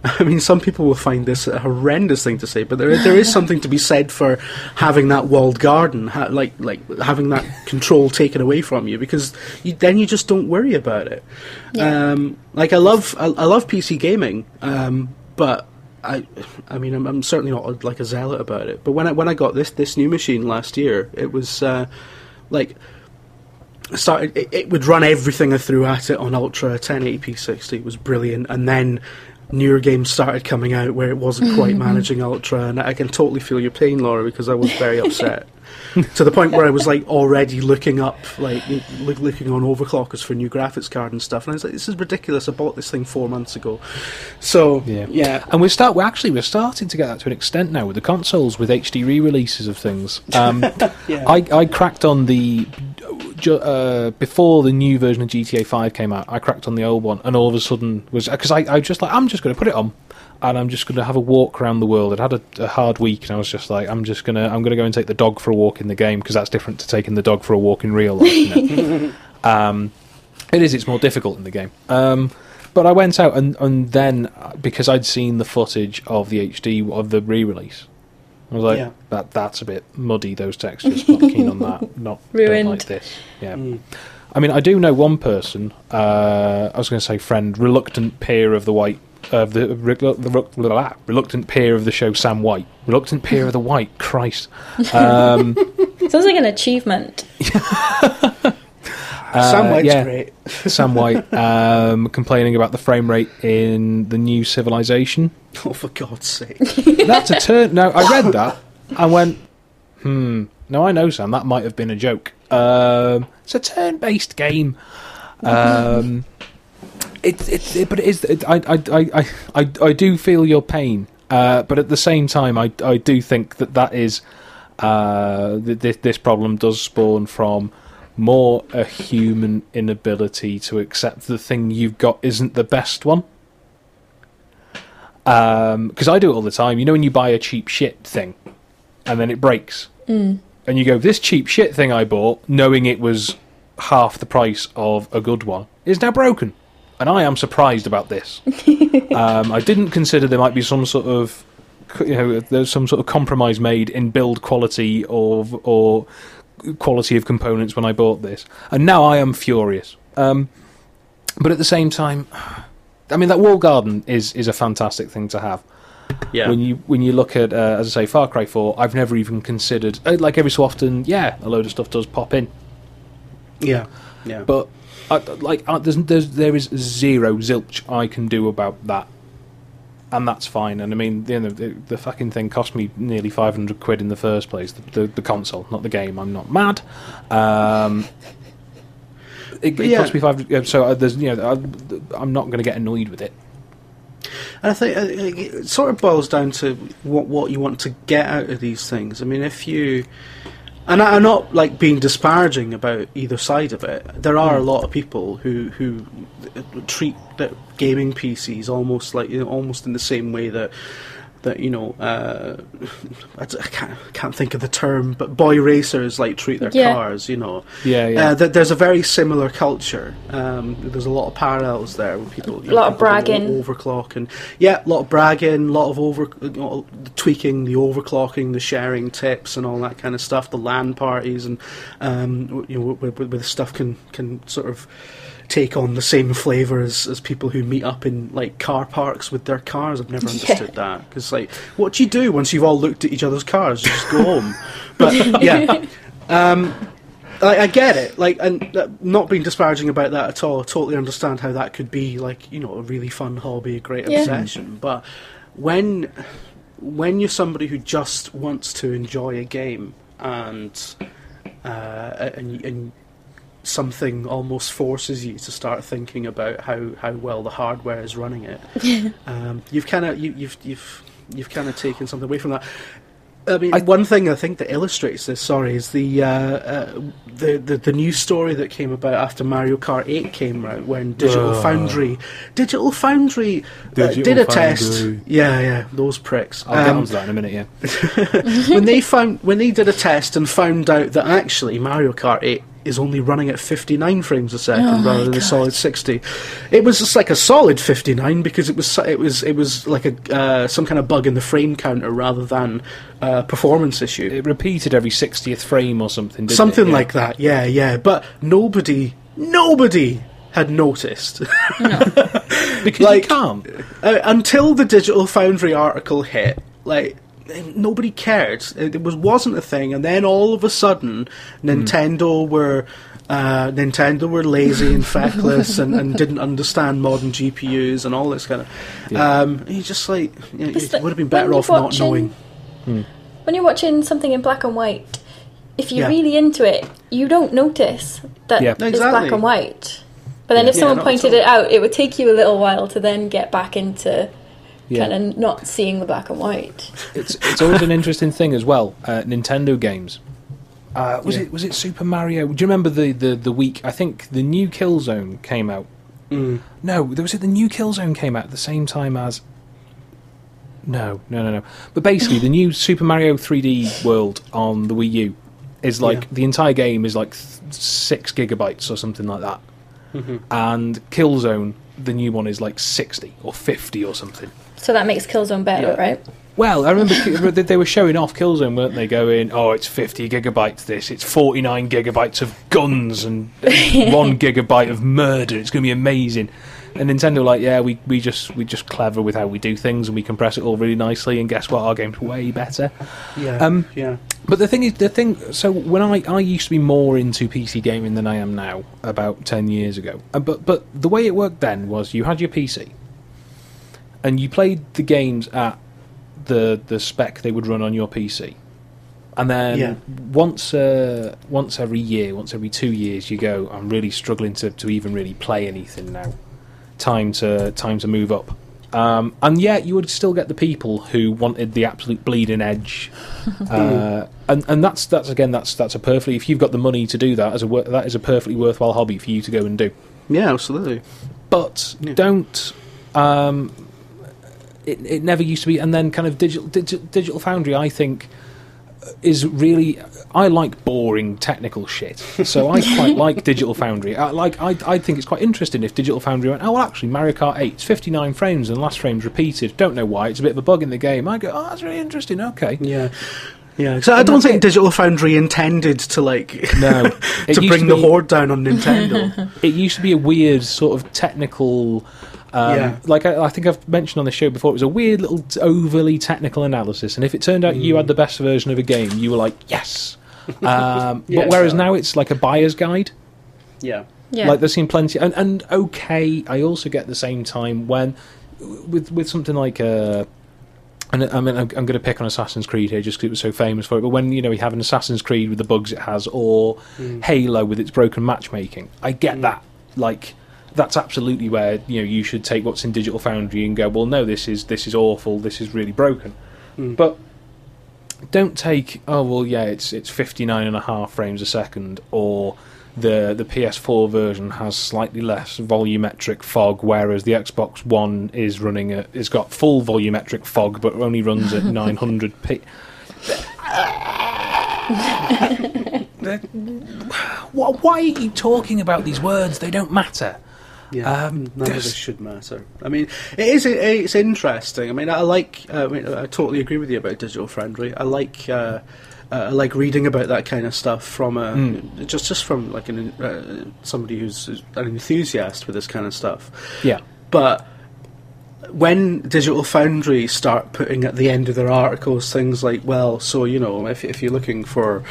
I mean, some people will find this a horrendous thing to say, but there is, there is something to be said for having that walled garden, ha- like like having that control taken away from you, because you, then you just don't worry about it. Yeah. Um, like I love I, I love PC gaming, um, but I I mean I'm, I'm certainly not like a zealot about it. But when I when I got this this new machine last year, it was uh, like started it, it would run everything I threw at it on ultra 1080p 60 it was brilliant and then newer games started coming out where it wasn't quite mm-hmm. managing ultra and I can totally feel your pain Laura because I was very upset to the point where I was like already looking up like look, looking on overclockers for new graphics card and stuff and I was like this is ridiculous I bought this thing 4 months ago so Yeah. yeah And we're start. We're actually we're starting to get that to an extent now with the consoles with HD re-releases of things. Um, Yeah. I I cracked on the uh, before the new version of GTA Five came out. I cracked on the old one, and all of a sudden was because I I just like I'm just going to put it on. And I'm just going to have a walk around the world. I'd had a, a hard week, and I was just like, I'm just gonna, I'm gonna go and take the dog for a walk in the game because that's different to taking the dog for a walk in real life. You know? um, it is. It's more difficult in the game. Um, but I went out and, and then because I'd seen the footage of the HD of the re-release, I was like, Yeah. that that's a bit muddy. Those textures. Not keen on that. Not Ruined. like this. Yeah. I mean, I do know one person. Uh, I was going to say friend, reluctant peer of the white. Of the, relu- the relu- blah, blah, reluctant peer of the show, Sam White. Reluctant peer of the White, Christ. Um, Sounds like an achievement. Sam White's yeah. great Sam White um, complaining about the frame rate in the new Civilization. oh for god's sake That's a turn. No, I read that I went, hmm. No, I know, Sam. That might have been a joke. Um, it's a turn-based game. Um, it, it, it, but it is. It, I, I, I, I, I, I do feel your pain, uh, but at the same time, I, I do think that that is uh, that this, this problem does spawn from more a human inability to accept the thing you've got isn't the best one. Because I do it all the time. You know, when you buy a cheap shit thing, and then it breaks, and you go, "This cheap shit thing I bought, knowing it was half the price of a good one, is now broken." And I am surprised about this. um, I didn't consider there might be some sort of you know there's some sort of compromise made in build quality or or quality of components when I bought this, and now I am furious. Um, but at the same time, I mean that wall garden is is a fantastic thing to have. Yeah. When you when you look at uh, as I say Far Cry Four, I've never even considered uh, like every so often, yeah, a load of stuff does pop in, yeah. Yeah. but uh, like uh, there's, there's there is zero zilch I can do about that, and that's fine. And I mean, you know, the, the fucking thing cost me nearly five hundred quid in the first place. The, the, the console, not the game. I'm not mad. Um, it, it Yeah. cost me five. So uh, there's you know I, I'm not going to get annoyed with it. And I think uh, it sort of boils down to what what you want to get out of these things. I mean, if you and I- I'm not like being disparaging about either side of it. There are a hmm. lot of people who who uh, treat the gaming PCs almost like you know, almost in the same way that that you know uh, I, d- I can't can't think of the term, but boy racers like treat their Yeah. cars. You know, Yeah, yeah. Uh, th- there's a very similar culture. Um, there's a lot of parallels there with people. you A lot of bragging. overclock, and yeah, a lot of bragging, a lot of over you know, the tweaking, the overclocking, the sharing tips, and all that kind of stuff. The LAN parties, and um, you know, where, where where the stuff can can sort of take on the same flavour as, as people who meet up in like car parks with their cars. I've never Yeah. understood that because like, what do you do once you've all looked at each other's cars? You just go home. But yeah. Um, I, I get it, like, and uh, not being disparaging about that at all. I totally understand how that could be, like, you know, a really fun hobby, a great Yeah. obsession. But when, when you're somebody who just wants to enjoy a game and, uh, and, and something almost forces you to start thinking about how, how well the hardware is running it, um, you've kind of you, you've you've you've kind of taken something away from that. I mean, I- one thing I think that illustrates this, sorry, is the, uh, uh, the the the news story that came about after Mario Kart 8 came out, when Digital Ugh. Foundry, Digital Foundry uh, Digital did a test. Yeah, yeah, those pricks. I'll get Um, onto that in a minute. Yeah. when they found when they did a test and found out that actually Mario Kart 8 is only running at 59 frames a second Oh rather than a solid 60 it was just like a solid 59 because it was it was it was like a uh, some kind of bug in the frame counter rather than a performance issue It repeated every 60th frame or something. Didn't something it? Yeah. like that yeah yeah but nobody nobody had noticed No. because like- you can't. uh, until the Digital Foundry article hit, like nobody cared. It, it was wasn't a thing, and then all of a sudden, Nintendo were. Uh, Nintendo were lazy and feckless and, and didn't understand modern GPUs and all this kind of. Yeah. Um, you just like you know, It's it would have been better you're off not watching- knowing. When you're watching something in black and white, if you're Yeah. really into it, you don't notice that Yeah. it's Exactly. black and white. But then if someone not pointed it out, it would take you a little while to then get back into Yeah. kind of not seeing the black and white. it's it's always an interesting thing as well. Uh, Nintendo games. Uh, was Yeah. it was it Super Mario? Do you remember the, the, the week? I think the new Killzone came out. Mm. No, there was it. The new Killzone came out at the same time as. No, no, no, no. But basically, the new Super Mario 3D World on the Wii U is like Yeah. the entire game is like th- six gigabytes or something like that, Mm-hmm. and Killzone, the new one, is like sixty or fifty or something. So that makes Killzone better, Yeah. right? Well, I remember they were showing off Killzone, weren't they? Going, oh, it's 50 gigabytes this, it's 49 gigabytes of guns and one gigabyte of murder. It's going to be amazing. And Nintendo, like, yeah, we, we just we just clever with how we do things, and we compress it all really nicely. And guess what? Our game's way better. Yeah, Um, yeah, But the thing is, the thing. So when I I used to be more into PC gaming than I am now, about ten years ago. Uh, but but the way it worked then was you had your PC, and you played the games at the the spec they would run on your PC, and then Yeah. once uh, once every year, once every two years, you go. I'm really struggling to, to even really play anything now. Time to time to move up. Um, and yet, you would still get the people who wanted the absolute bleeding edge, uh, and and that's that's again that's that's a perfectly if you've got the money to do that as a that is a perfectly worthwhile hobby for you to go and do. yeah, absolutely. But Yeah. don't. Um, it, it never used to be, and then kind of digital, digital digital foundry. I think uh, is really I like boring technical shit. So I quite like Digital Foundry. I like I I think it's quite interesting if Digital Foundry went, oh well, actually Mario Kart 8's 59 frames and last frame's repeated. Don't know why. It's a bit of a bug in the game. I go, oh, that's really interesting. Okay. Yeah. Yeah, so I don't think it. Digital Foundry intended to like No. It to bring to the be- horde down on Nintendo. It used to be a weird sort of technical. Um, Yeah. Like I, I think I've mentioned on the show before, it was a weird little overly technical analysis, and if it turned out you had the best version of a game, you were like, yes. Um, Yeah, but whereas so- now it's like a buyer's guide. yeah, Yeah. Like there's seen plenty, and, and okay, I also get the same time when with with something like uh, and I mean I'm, I'm going to pick on Assassin's Creed here just because it was so famous for it. But when you know we have an Assassin's Creed with the bugs it has, or Halo with its broken matchmaking, I get that. Like that's absolutely where you know you should take what's in Digital Foundry and go, well, no, this is this is awful, this is really broken, hmm. but. Don't take oh well yeah it's it's 59 and a half frames a second or the the PS4 version has slightly less volumetric fog, whereas the Xbox One is running at it's got full volumetric fog, but only runs at 900p. Why why are you talking about these words? They don't matter. Yeah. Um, None of this should matter. I mean, it is. It's interesting. I mean, I like. uh, I mean, I totally agree with you about Digital Foundry. I like. Uh, uh, I like reading about that kind of stuff from a Hmm. just just from like an uh, somebody who's who's an enthusiast with this kind of stuff. Yeah, But when Digital Foundry start putting at the end of their articles things like, well, so you know, if if you're looking for,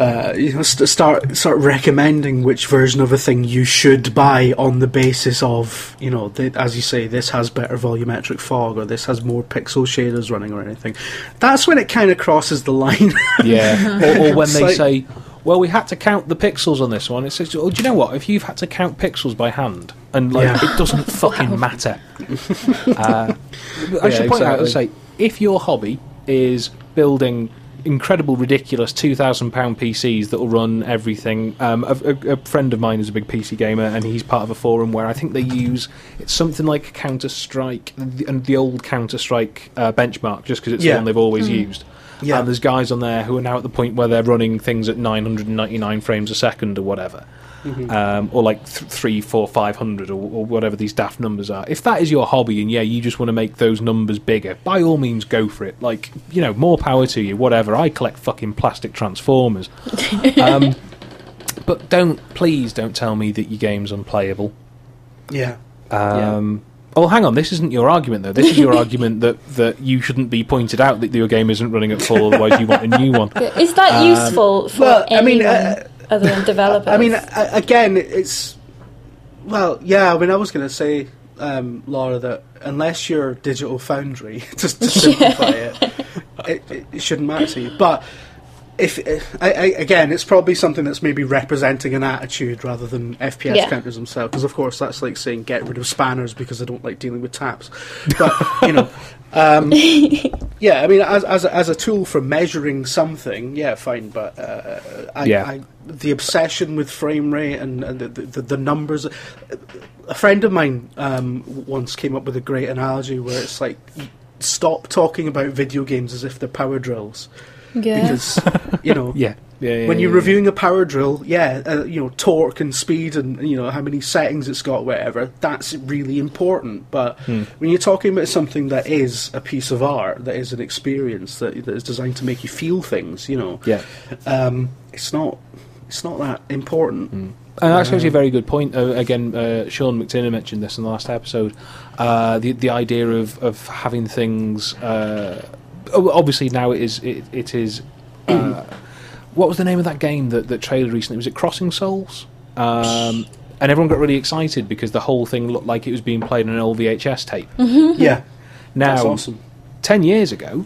uh, you know, st- start start recommending which version of a thing you should buy on the basis of, you know, as you say, this has better volumetric fog or this has more pixel shaders running or anything. That's when it kind of crosses the line. yeah. or, or when It's they like- say, "Well, we had to count the pixels on this one," it says, "Oh, do you know what? If you've had to count pixels by hand, and like Yeah. it doesn't fucking matter." uh, I Yeah, should point out and say, if your hobby is building incredible, ridiculous two thousand pound PCs that will run everything. Um, a, a, a friend of mine is a big PC gamer, and he's part of a forum where I think they use it's something like Counter Strike the, and the old Counter Strike uh, benchmark, just because it's Yeah. the one they've always used. Yeah. And there's guys on there who are now at the point where they're running things at 999 frames a second or whatever. Um, or like th- three, four, five hundred, or, or whatever these daft numbers are. If that is your hobby, and yeah, you just want to make those numbers bigger, by all means, go for it. Like, you know, more power to you. Whatever. I collect fucking plastic transformers. um, but don't, please, don't tell me that your game's unplayable. yeah. Um, Oh, hang on. This isn't your argument, though. This is your argument that, that you shouldn't be pointed out that your game isn't running at full, otherwise you want a new one. Is that useful for well, I anyone mean, uh, other than developers? I mean, again, it's well, yeah. I mean, I was going to say, um, Laura, that unless you're Digital Foundry, just to simplify it, it, it, it shouldn't matter to you. But if I, I, again, it's probably something that's maybe representing an attitude rather than FPS Yeah. counters themselves. Because of course, that's like saying get rid of spanners because I don't like dealing with taps. But you know. Um, yeah, I mean, as as a, as a tool for measuring something, yeah, fine. But uh, I, Yeah. I, the obsession with frame rate and, and the, the the numbers. A friend of mine um, once came up with a great analogy where it's like, stop talking about video games as if they're power drills, yeah. because you know Yeah. Yeah, yeah, when you're yeah. reviewing a power drill, yeah, uh, you know, torque and speed and you know how many settings it's got, whatever. That's really important. But Hmm. when you're talking about something that is a piece of art, that is an experience, that, that is designed to make you feel things, you know, Yeah. um, it's not, it's not that important. And that's actually a very good point. Uh, again, uh, Sean McTinner mentioned this in the last episode. Uh, the the idea of, of having things. Oh, obviously, now it is it, it is. Uh, what was the name of that game that that trailer recently? Was it Crossing Souls? Um, and everyone got really excited because the whole thing looked like it was being played on an old VHS tape. Yeah, Now, that's awesome. ten years ago,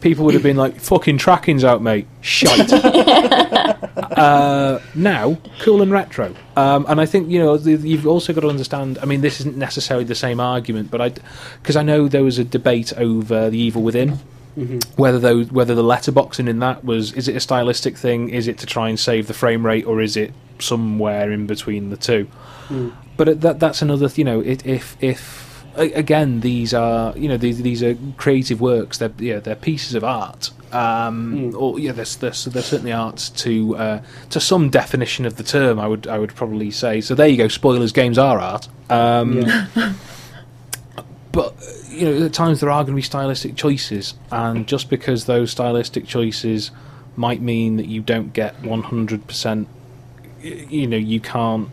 people would have been like, "Fucking tracking's out, mate. Shite." uh, now, cool and retro. Um, and I think you know the, you've also got to understand. I mean, this isn't necessarily the same argument, but I because I know there was a debate over the Evil Within. Whether those, whether the letterboxing in that was is it a stylistic thing? Is it to try and save the frame rate, or is it somewhere in between the two? But that that's another. You know, it, if if again, these are you know these these are creative works. They're yeah, they're pieces of art. Um, Or yeah, there's, there's there's certainly art to uh, to some definition of the term. I would I would probably say. So there you go. Spoilers. Games are art. Um, Yeah. but you know at times there are going to be stylistic choices and just because those stylistic choices might mean that you don't get 100% you know you can't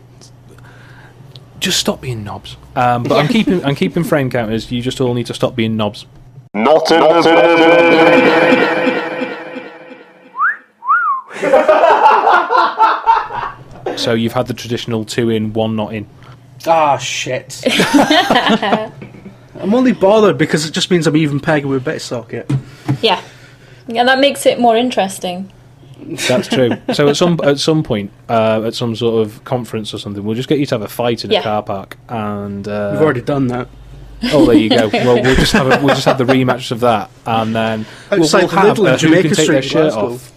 just stop being knobs. Um, but i'm keeping i'm keeping frame counters you just all need to stop being knobs. Not in the so you've had the traditional two in one not in. Ah, shit. I'm only bothered because it just means I'm even pegging with a BitSocket. Yeah. Yeah, that makes it more interesting. that's true so at some at some point uh, at some sort of conference or something we'll just get you to have a fight in a car park and uh, We've already done that. Oh, there you go. Well, we'll just have a, we'll just have the rematch of that, and then we'll, Outside we'll the have Lidl in uh, who can take Street their shirt Glasgow. off.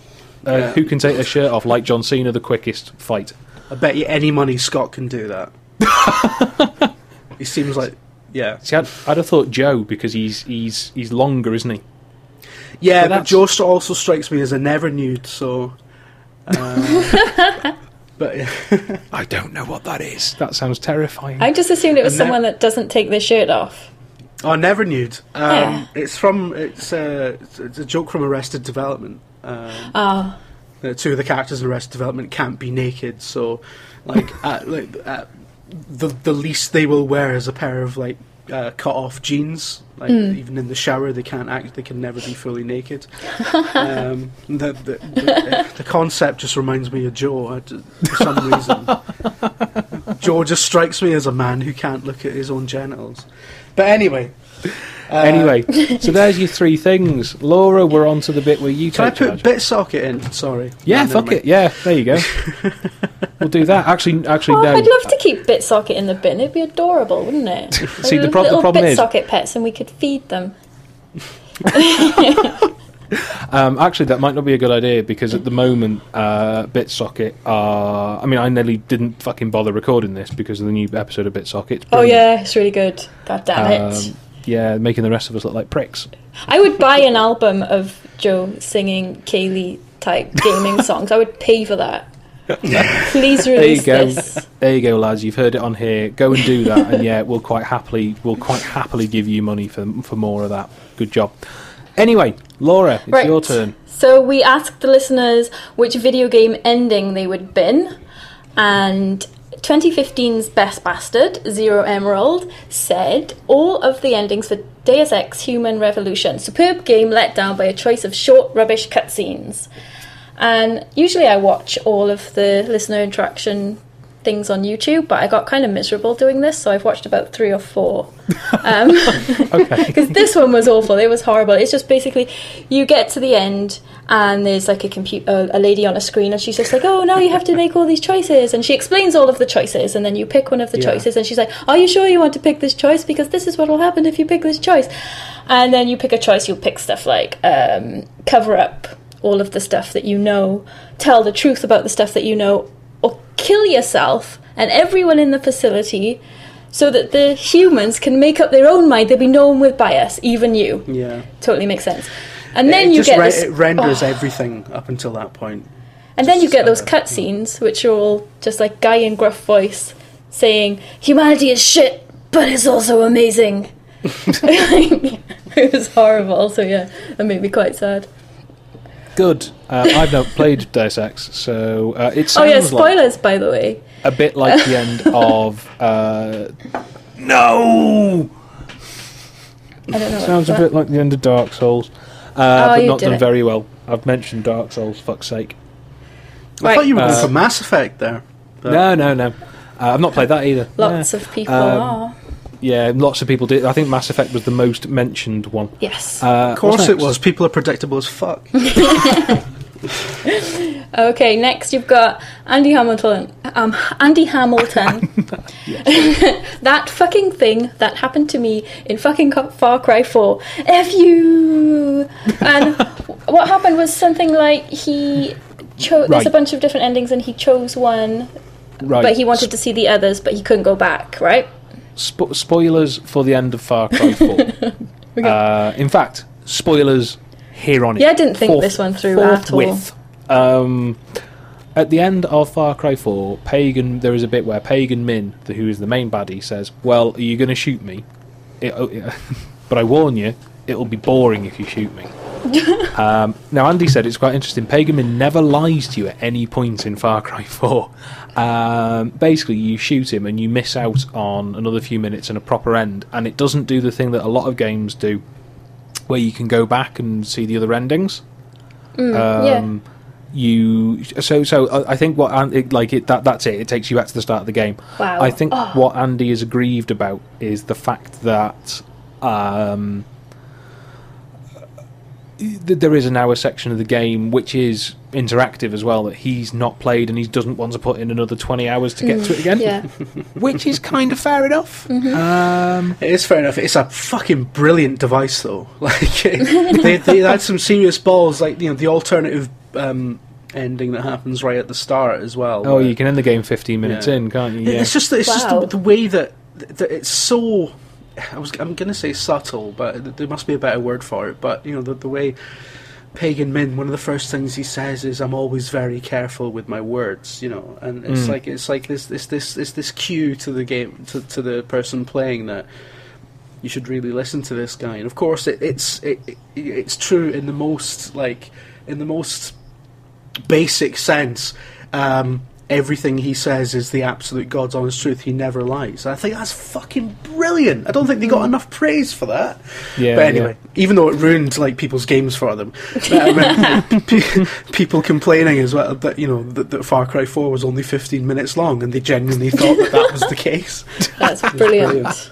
Uh, Yeah. Who can take their shirt off like John Cena, the quickest fight? I bet you any money Scott can do that. he seems like, yeah. See, I'd, I'd have thought Joe because he's he's he's longer, isn't he? Yeah, But but, Joe also strikes me as a never nude, so. Uh, but yeah. I don't know what that is. That sounds terrifying. I just assumed it was And that- someone that doesn't take their shirt off. Oh, never nude. Um, Yeah. It's from it's, uh, it's it's a joke from Arrested Development. Um, Ah, uh, two of the characters in Arrested Development can't be naked, so like at, like at the the least they will wear is a pair of like uh, cut off jeans. Like even in the shower, they can't act. They can never be fully naked. um, the, the, the, the concept just reminds me of Joe for some reason. Joe just strikes me as a man who can't look at his own genitals. But anyway. Uh, anyway, so there's your three things. Laura, we're on to the bit where you Can I take put charge. BitSocket in? Sorry. yeah, No, fuck it. Yeah, there you go. we'll do that. Actually, actually, oh, no. I'd love to keep BitSocket in the bin. It'd be adorable, wouldn't it? See, the Like prob- the little problem is- BitSocket pets, and we could feed them. Um, actually, that might not be a good idea because at the moment, uh, BitSocket are. I mean, I nearly didn't fucking bother recording this because of the new episode of BitSocket. It's Oh brilliant. yeah, it's really good. God damn it! Um, yeah, making the rest of us look like pricks. I would buy an album of Joe singing Kaylee type gaming songs. I would pay for that. Please release There you go. this. There you go, lads. You've heard it on here. Go and do that, and yeah, we'll quite happily, we'll quite happily give you money for for more of that. Good job. Anyway, Laura, it's Right. your turn. So we asked the listeners which video game ending they would bin, and 2015's Best Bastard, Zero Emerald, said all of the endings for Deus Ex Human Revolution. Superb game let down by a choice of short, rubbish cutscenes. And usually I watch all of the listener interaction things on YouTube, but I got kind of miserable doing this, so I've watched about three or four. Um, Okay. because this one was awful. It was horrible. It's just basically you get to the end and there's like a computer, a lady on a screen, and she's just like, "Oh, now you have to make all these choices," and she explains all of the choices, and then you pick one of the Yeah. choices, and she's like, "Are you sure you want to pick this choice? Because this is what will happen if you pick this choice." And then you pick a choice. You'll pick stuff like um, cover up all of the stuff that you know, tell the truth about the stuff that you know, or kill yourself and everyone in the facility so that the humans can make up their own mind. There'll be no one with bias, even you. Yeah. Totally makes sense. And then it you just get re- this, it renders oh. everything up until that point. and then you get those cutscenes, which are all just like guy in gruff voice saying, "Humanity is shit, but it's also amazing." it was horrible. So yeah, that made me quite sad. Good. Uh, I've not played Deus Ex, so uh, it Oh sounds yeah, like spoilers by the way. a bit like the end of. Uh, no. I don't know. Sounds a that- bit like the end of Dark Souls, uh, Oh, but not done it. very well. I've mentioned Dark Souls. Fuck's sake. I thought you were going Uh, for Mass Effect there. No, no, no. Uh, I've not played that either. Lots Yeah. of people Um, are. Yeah, lots of people did. I think Mass Effect was the most mentioned one. Yes. Uh, Of course it was. People are predictable as fuck. Okay, next you've got Andy Hamilton. Um, Andy Hamilton. that fucking thing that happened to me in fucking Far Cry 4. F you! And what happened was something like he chose. There's a bunch of different endings, and he chose one, right. but he wanted to see the others, but he couldn't go back, right? Spo- spoilers for the end of Far Cry 4. uh, in fact, spoilers here on it. Yeah, I didn't think Forth- this one through at all. forthwith. Um, at the end of Far Cry 4, Pagan, there is a bit where Pagan Min, the, who is the main baddie, says, "Well, are you going to shoot me? It, oh, but I warn you, it'll be boring if you shoot me." um, now, Andy said it's quite interesting. Pagan Min never lies to you at any point in Far Cry 4. Um, basically, you shoot him and you miss out on another few minutes and a proper end, and it doesn't do the thing that a lot of games do, where you can go back and see the other endings yeah. um, you so so I I think what An- it, like it that that's it. It takes you back to the start of the game. Wow. I think Oh. what Andy is aggrieved about is the fact that um, th- there is now a section of the game which is interactive as well that he's not played and he doesn't want to put in another 20 hours to get to it again Yeah. which is kind of fair enough Mm-hmm. um, It is fair enough. It's a fucking brilliant device, though. Like they, they had some serious balls, like you know the alternative um, ending that happens right at the start as well. oh you can end the game 15 minutes Yeah. in can't you yeah It's just it's just the, the way that, that it's so. I was I'm gonna say subtle, but there must be a better word for it. But you know the the way Pagan Min, one of the first things he says is, "I'm always very careful with my words," you know, and it's Mm. like it's like this this this this this cue to the game to to the person playing that you should really listen to this guy. And of course, it, it's it, it, it's true in the most like in the most basic sense. Um, everything he says is the absolute God's honest truth. He never lies. I think that's fucking brilliant. I don't think they got enough praise for that. Yeah, but anyway, even though it ruined like people's games for them, I remember um, pe- people complaining as well that you know that, that Far Cry Four was only 15 minutes long, and they genuinely thought that that was the case. That's brilliant.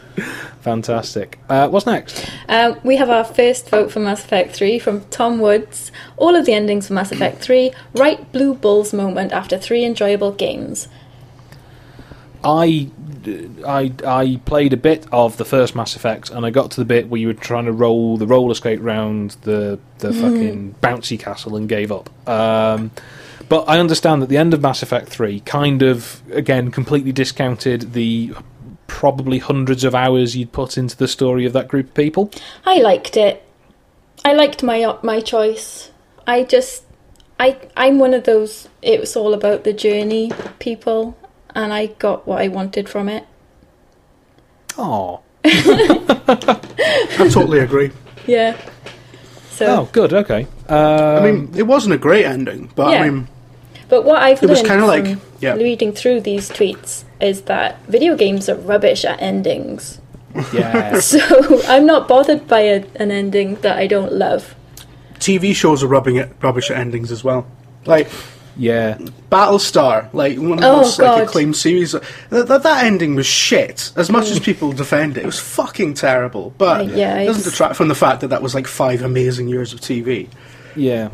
Fantastic uh, what's next Um, we have our first vote for Mass Effect 3 from Tom Woods. All of the endings for Mass Effect 3. Right Blue Bulls moment after three enjoyable games. I, I, I played a bit of the first Mass Effect, and I got to the bit where you were trying to roll the roller skate round the the fucking bouncy castle and gave up. Um, but I understand that the end of Mass Effect Three kind of again completely discounted the probably hundreds of hours you'd put into the story of that group of people. I liked it. I liked my my choice. I just I I'm one of those it was all about the journey people and I got what I wanted from it. Oh, I totally agree. Yeah. So oh, good, okay. Um, I mean, it wasn't a great ending, but Yeah. I mean, But what I've It learned kinda like- from yeah. reading through these tweets is that video games are rubbish at endings. yeah, So I'm not bothered by a, an ending that I don't love. TV shows are rubbing it rubbish at endings as well. Like yeah. Battlestar, like one of the Oh, most like, acclaimed series. That, that, that ending was shit. As much as people defend it, it was fucking terrible. But Uh, yeah, it doesn't it's- detract from the fact that that was like five amazing years of TV. Yeah.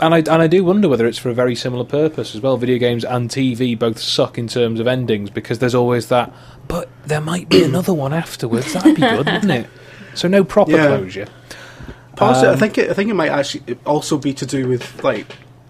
And I, and I do wonder whether it's for a very similar purpose as well. Video games and TV both suck in terms of endings because there's always that, but there might be another one afterwards. That'd be good, wouldn't it? So no proper Yeah. closure. Possibly, I Um, think it, I think it might actually also be to do with like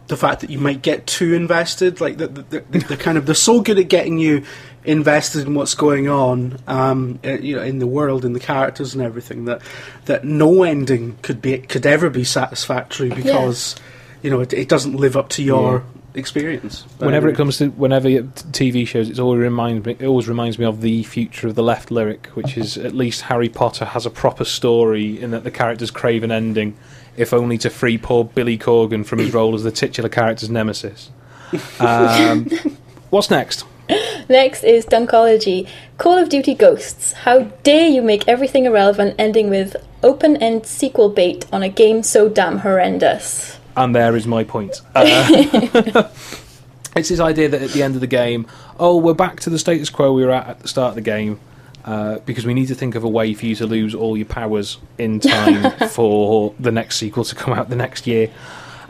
the fact that you might get too invested. Like the, the, the, the kind of they're so good at getting you invested in what's going on, um, uh, you know, in the world, in the characters and everything that that no ending could be could ever be satisfactory because you know it, it doesn't live up to your experience. Whenever it comes to whenever TV shows, it always reminds me. It always reminds me of the future of the left lyric, which is at least Harry Potter has a proper story in that the characters crave an ending, if only to free poor Billy Corgan from his role as the titular character's nemesis. Um, what's next? Next is Dunkology. Call of Duty Ghosts. How dare you make everything irrelevant, ending with open end sequel bait on a game so damn horrendous. And there is my point. Uh, it's this idea that at the end of the game, oh, we're back to the status quo we were at at the start of the game. Uh, because we need to think of a way for you to lose all your powers in time for the next sequel to come out the next year.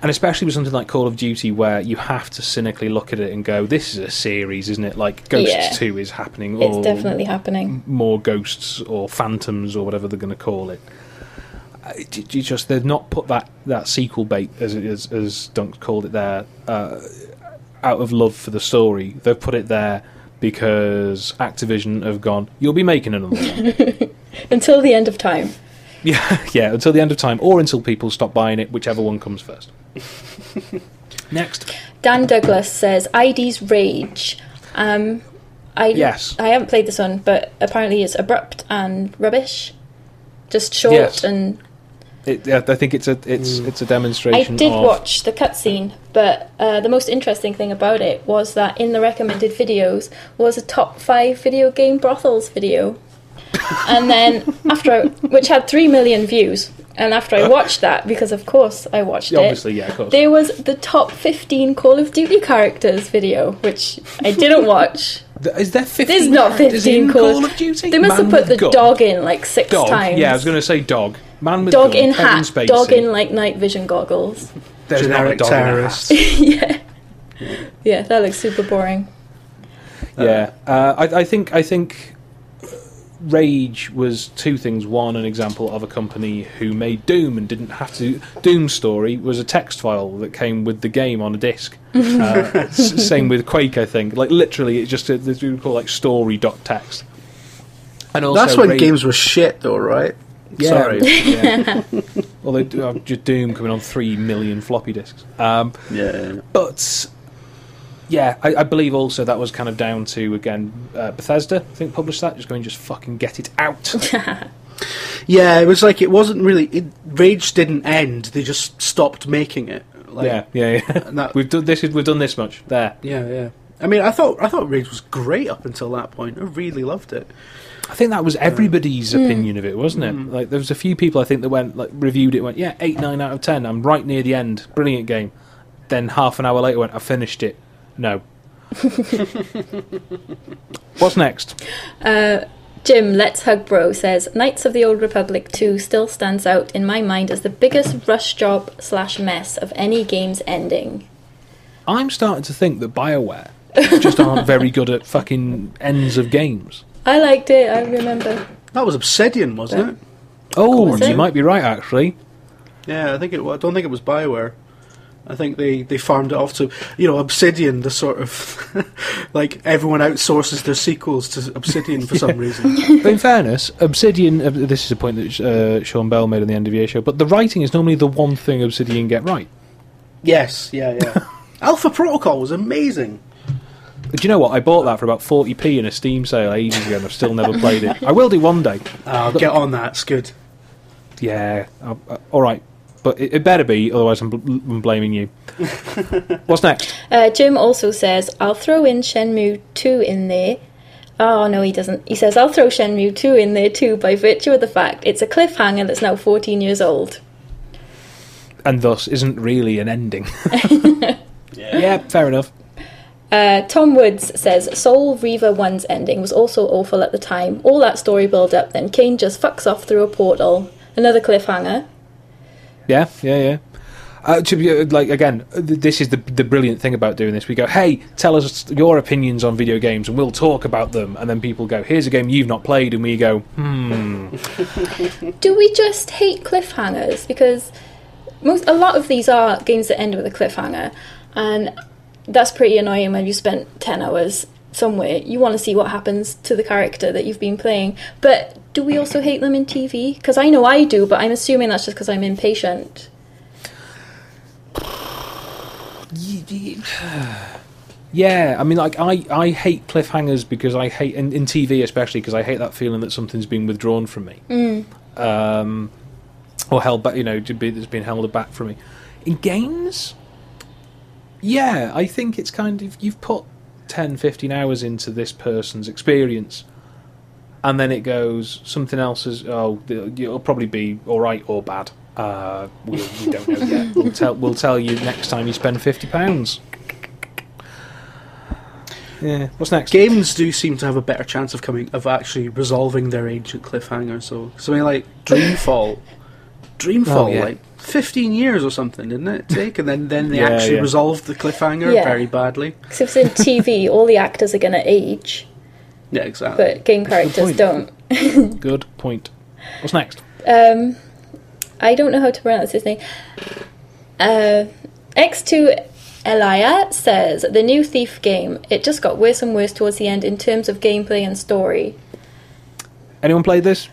And especially with something like Call of Duty, where you have to cynically look at it and go, "This is a series, isn't it? Like Ghosts Yeah. Two is happening, It's or definitely happening. more ghosts or phantoms or whatever they're going to call it. You just they've not put that, that sequel bait as it is, as Dunk called it there uh, out of love for the story. They've put it there because Activision have gone. You'll be making another one. Until the end of time. yeah, yeah, until the end of time, or until people stop buying it, whichever one comes first. Next, Dan Douglas says ID's Rage. Um, I Yes. I haven't played this one, but apparently it's abrupt and rubbish. Just short Yes. and it, I think it's a it's it's a demonstration. I did of, watch the cutscene, but uh, the most interesting thing about it was that in the recommended videos was a top five video game brothels video, and then after I, which had three million views, and after I watched that, because of course I watched Yeah, it, obviously, yeah, of course. there was the top fifteen Call of Duty characters video, which I didn't watch. Is there 15 There's not 15 in Call- Call of Duty? They must Man have put the gun. dog in like six Dog. times. Yeah, I was going to say dog. Man with Dog gun, in hat, Spacey. dog in like night vision goggles. There's not a Generic dog in a hat. terrorist. yeah, yeah, that looks super boring. Yeah, uh, I, I think I think Rage was two things. One, an example of a company who made Doom and didn't have to. Doom story was a text file that came with the game on a disc. uh, s- same with Quake, I think. Like literally, it's just a, this we would call like story dot text. And also That's when Rage- games were shit, though, right? Yeah. Sorry. Yeah. Although uh, just Doom coming on three million floppy disks. Um, yeah. but yeah, I, I believe also that was kind of down to again uh, Bethesda. I think published that, just going just fucking get it out. Yeah, it was like it wasn't really. It, Rage didn't end. They just stopped making it. Like, yeah, yeah, yeah. that- we've done this. We've done this much. There. yeah, yeah. I mean, I thought I thought Rage was great up until that point. I really loved it. I think that was mm. everybody's mm. opinion of it, wasn't it? Mm. Like there was a few people I think that went like reviewed it, went yeah, eight, nine out of ten. I'm right near the end. Brilliant game. Then half an hour later, went I finished it. No. What's next? Uh, Jim, Let's Hug Bro says Knights of the Old Republic 2 still stands out in my mind as the biggest rush job slash mess of any game's ending. I'm starting to think that Bioware just aren't very good at fucking ends of games. I liked it, I remember. That was Obsidian, wasn't it? Oh, Was you it? might be right actually. Yeah, I think it. wa- I don't think it was Bioware. I think they, they farmed it off to you know Obsidian, the sort of like everyone outsources their sequels to Obsidian for some reason. But in fairness, Obsidian. Uh, this is a point that uh, Sean Bell made on the end of the show. But the writing is normally the one thing Obsidian get right. yes, yeah, yeah. Alpha Protocol was amazing. But you know what? I bought that for about forty p in a Steam sale ages ago, and I've still never played it. I will do one day. I'll get on that. It's good. Yeah, uh, uh, all right. But it, it better be, otherwise I'm, bl- I'm blaming you. What's next? Uh, Jim also says, I'll throw in Shenmue 2 in there. Oh, no, he doesn't. He says, I'll throw Shenmue 2 in there too by virtue of the fact it's a cliffhanger that's now 14 years old. And thus isn't really an ending. yeah. fair enough. Uh, Tom Woods says Soul Reaver 1's ending was also awful at the time. All that story build up, then Kain just fucks off through a portal. Another cliffhanger. Yeah, yeah, yeah. Uh, to be uh, like again, th- this is the the brilliant thing about doing this. We go, hey, tell us your opinions on video games, and we'll talk about them. And then people go, here's a game you've not played, and we go, hmm, Do we just hate cliffhangers? Because most a lot of these are games that end with a cliffhanger, and that's pretty annoying when you spent ten hours somewhere. You want to see what happens to the character that you've been playing. But do we also hate them in TV? Because I know I do, but I'm assuming that's just because I'm impatient. yeah. I mean, like I I hate cliffhangers because I hate in, in TV especially because I hate that feeling that something's been withdrawn from me, um, or held back. You know, to be, that's been held back from me. In games, yeah, I think it's kind of you've put 10, 15 hours into this person's experience, and then it goes something else is oh it'll probably be all right or bad. Uh, we, we don't know yet. We'll tell we'll tell you next time you spend fifty pounds. Yeah. What's next? Games do seem to have a better chance of coming of actually resolving their ancient cliffhanger. So something like Dreamfall, Dreamfall, Oh, yeah. like fifteen years or something, didn't it take? And then then they Yeah, actually yeah. resolved the cliffhanger Yeah. very badly. Because if it's in TV, all the actors are going to age, Yeah, exactly. but game characters point. don't. Good point. What's next? Um, I don't know how to pronounce his name. Uh, X2 Elia says the new Thief game it just got worse and worse towards the end in terms of gameplay and story. Anyone played this?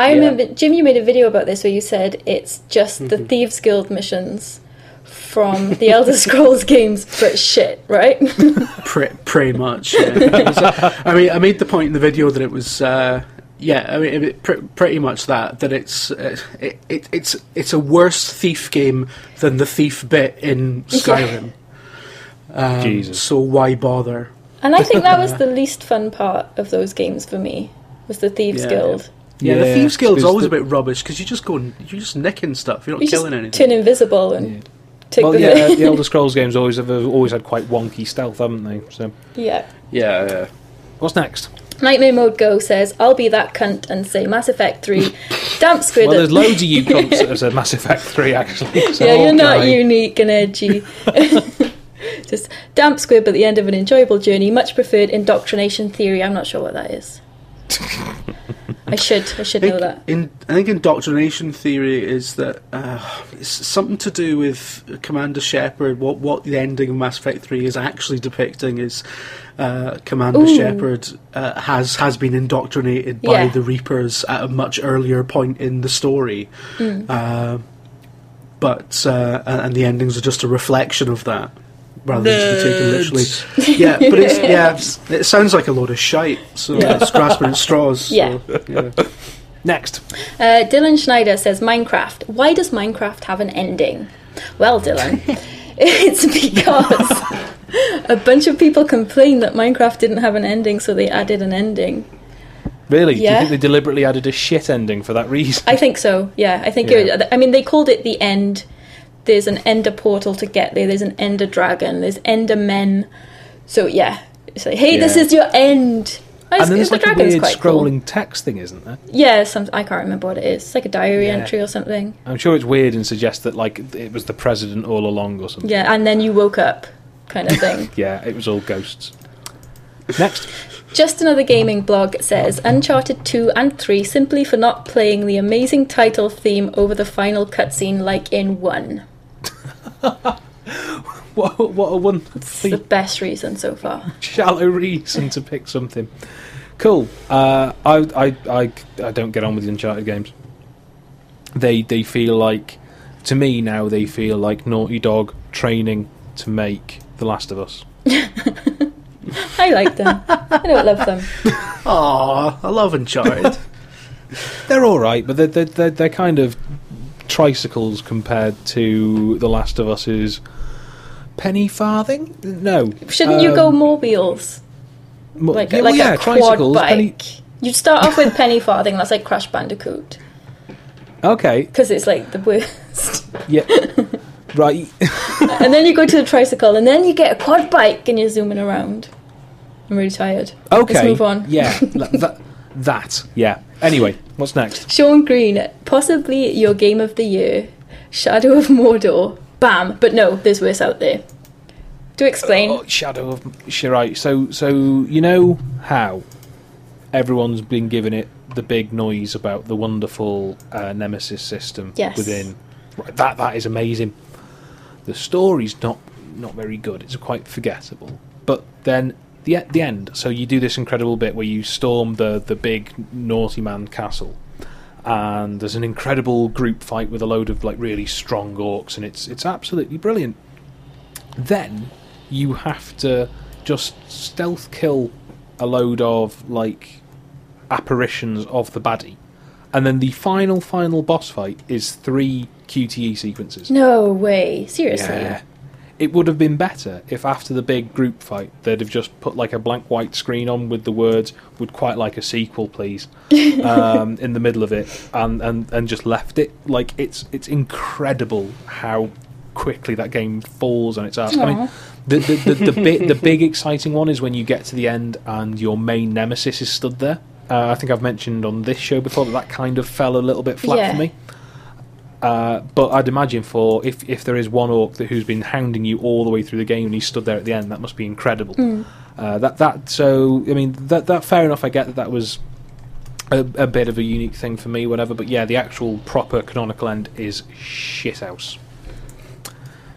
I Yeah. remember Jim, you made a video about this where you said it's just the Mm-hmm. Thieves Guild missions from the Elder Scrolls games, but shit, right? Pre- pretty much. Yeah. Was, uh, I mean, I made the point in the video that it was. Uh, yeah, I mean, it, pr- pretty much that. That it's uh, it, it, it's it's a worse thief game than the thief bit in Skyrim. Um, Jesus. So why bother? and I think that was the least fun part of those games for me. Was the Thieves Yeah. Guild? Yeah, Yeah, the thieves guild's because always the- a bit rubbish because you just go and you're just nicking stuff. You're not You just killing anything. turn invisible and take Well, the yeah, the Elder Scrolls games always have uh, always had quite wonky stealth, haven't they? So, yeah. yeah, yeah. what's next? Nightmare Mode Go says, I'll be that cunt and say Mass Effect 3. Damp Squid. Well, there's loads of you cunts that have said Mass Effect 3, actually. So. yeah, you're not Okay. unique and edgy. Just damp squib at the end of an enjoyable journey. Much preferred indoctrination theory. I'm not sure what that is. I should. I should I know that. in, I think indoctrination theory is that uh, it's something to do with Commander Shepard. What what the ending of Mass Effect Three is actually depicting is uh, Commander Ooh. Shepard uh, has has been indoctrinated by Yeah. the Reapers at a much earlier point in the story, uh, but uh, and the endings are just a reflection of that. Rather than just be taken literally, yeah. But it's yeah, it sounds like a load of shite. So Yeah. it's grasping at straws. So, Yeah. yeah. Next. Uh, Dylan Schneider says Minecraft. Why does Minecraft have an ending? Well, Dylan, it's because a bunch of people complained that Minecraft didn't have an ending, so they added an ending. Really? Do you think they deliberately added a shit ending for that reason? I think so. Yeah, I think. Yeah. It, I mean, they called it the end. There's an ender portal to get there. There's an ender dragon. There's ender men. So yeah, it's like, hey, this is your end. And then there's the like a weird quite cool. scrolling text thing, isn't there? Yeah, some I can't remember what it is. It's like a diary Yeah. entry or something. I'm sure it's weird and suggests that like it was the president all along or something. Yeah, and then you woke up, kind of thing. Yeah, it was all ghosts. Next. Just another gaming blog says Uncharted 2 and 3 simply for not playing the amazing title theme over the final cutscene like in 1. What, what a one It's the best reason so far. shallow reason to pick something. Cool. Uh, I, I, I, I don't get on with the Uncharted games. They they feel like, to me now, they feel like Naughty Dog training to make The Last of Us. I like them. I don't love them. Aw, I love Uncharted. They're all right, but they're they're, they're, they're kind of tricycles compared to The Last of Us's penny farthing. No, Shouldn't you go Um, mobiles? mo- Like, yeah, like well, yeah, a quad bike. penny- You'd start off with penny farthing, that's like Crash Bandicoot. Okay, Because it's like the worst. yeah, right. and then you go to the tricycle, and then you get a quad bike and you're zooming around. I'm really tired. Okay, Let's move on. Yeah, that, that. Yeah. Anyway, what's next? Sean Green, possibly your game of the year, Shadow of Mordor. Bam! But no, there's worse out there. Do explain. Oh, Shadow of Shirai. So, so you know how everyone's been giving it the big noise about the wonderful uh, Nemesis system Yes. within. Right, that that is amazing. The story's not not very good. It's quite forgettable. But then the the end, so you do this incredible bit where you storm the the big naughty man castle. And there's an incredible group fight with a load of like really strong orcs, and it's it's absolutely brilliant then you have to just stealth kill a load of like apparitions of the baddie and then the final final boss fight is three qte sequences No way. Seriously. yeah it would have been better if after the big group fight they'd have just put like a blank white screen on with the words would quite like a sequel please um, in the middle of it and, and, and just left it. Like it's it's incredible how quickly that game falls on its ass. I mean the the, the, the, big, the big exciting one is when you get to the end and your main nemesis is stood there. Uh, I think I've mentioned on this show before that that kind of fell a little bit flat Yeah. for me uh, but I'd imagine for if if there is one orc that who's been hounding you all the way through the game and he stood there at the end, that must be incredible. Uh, that that so I mean that that fair enough. I get that that was a, a bit of a unique thing for me, whatever. But yeah, the actual proper canonical end is shithouse.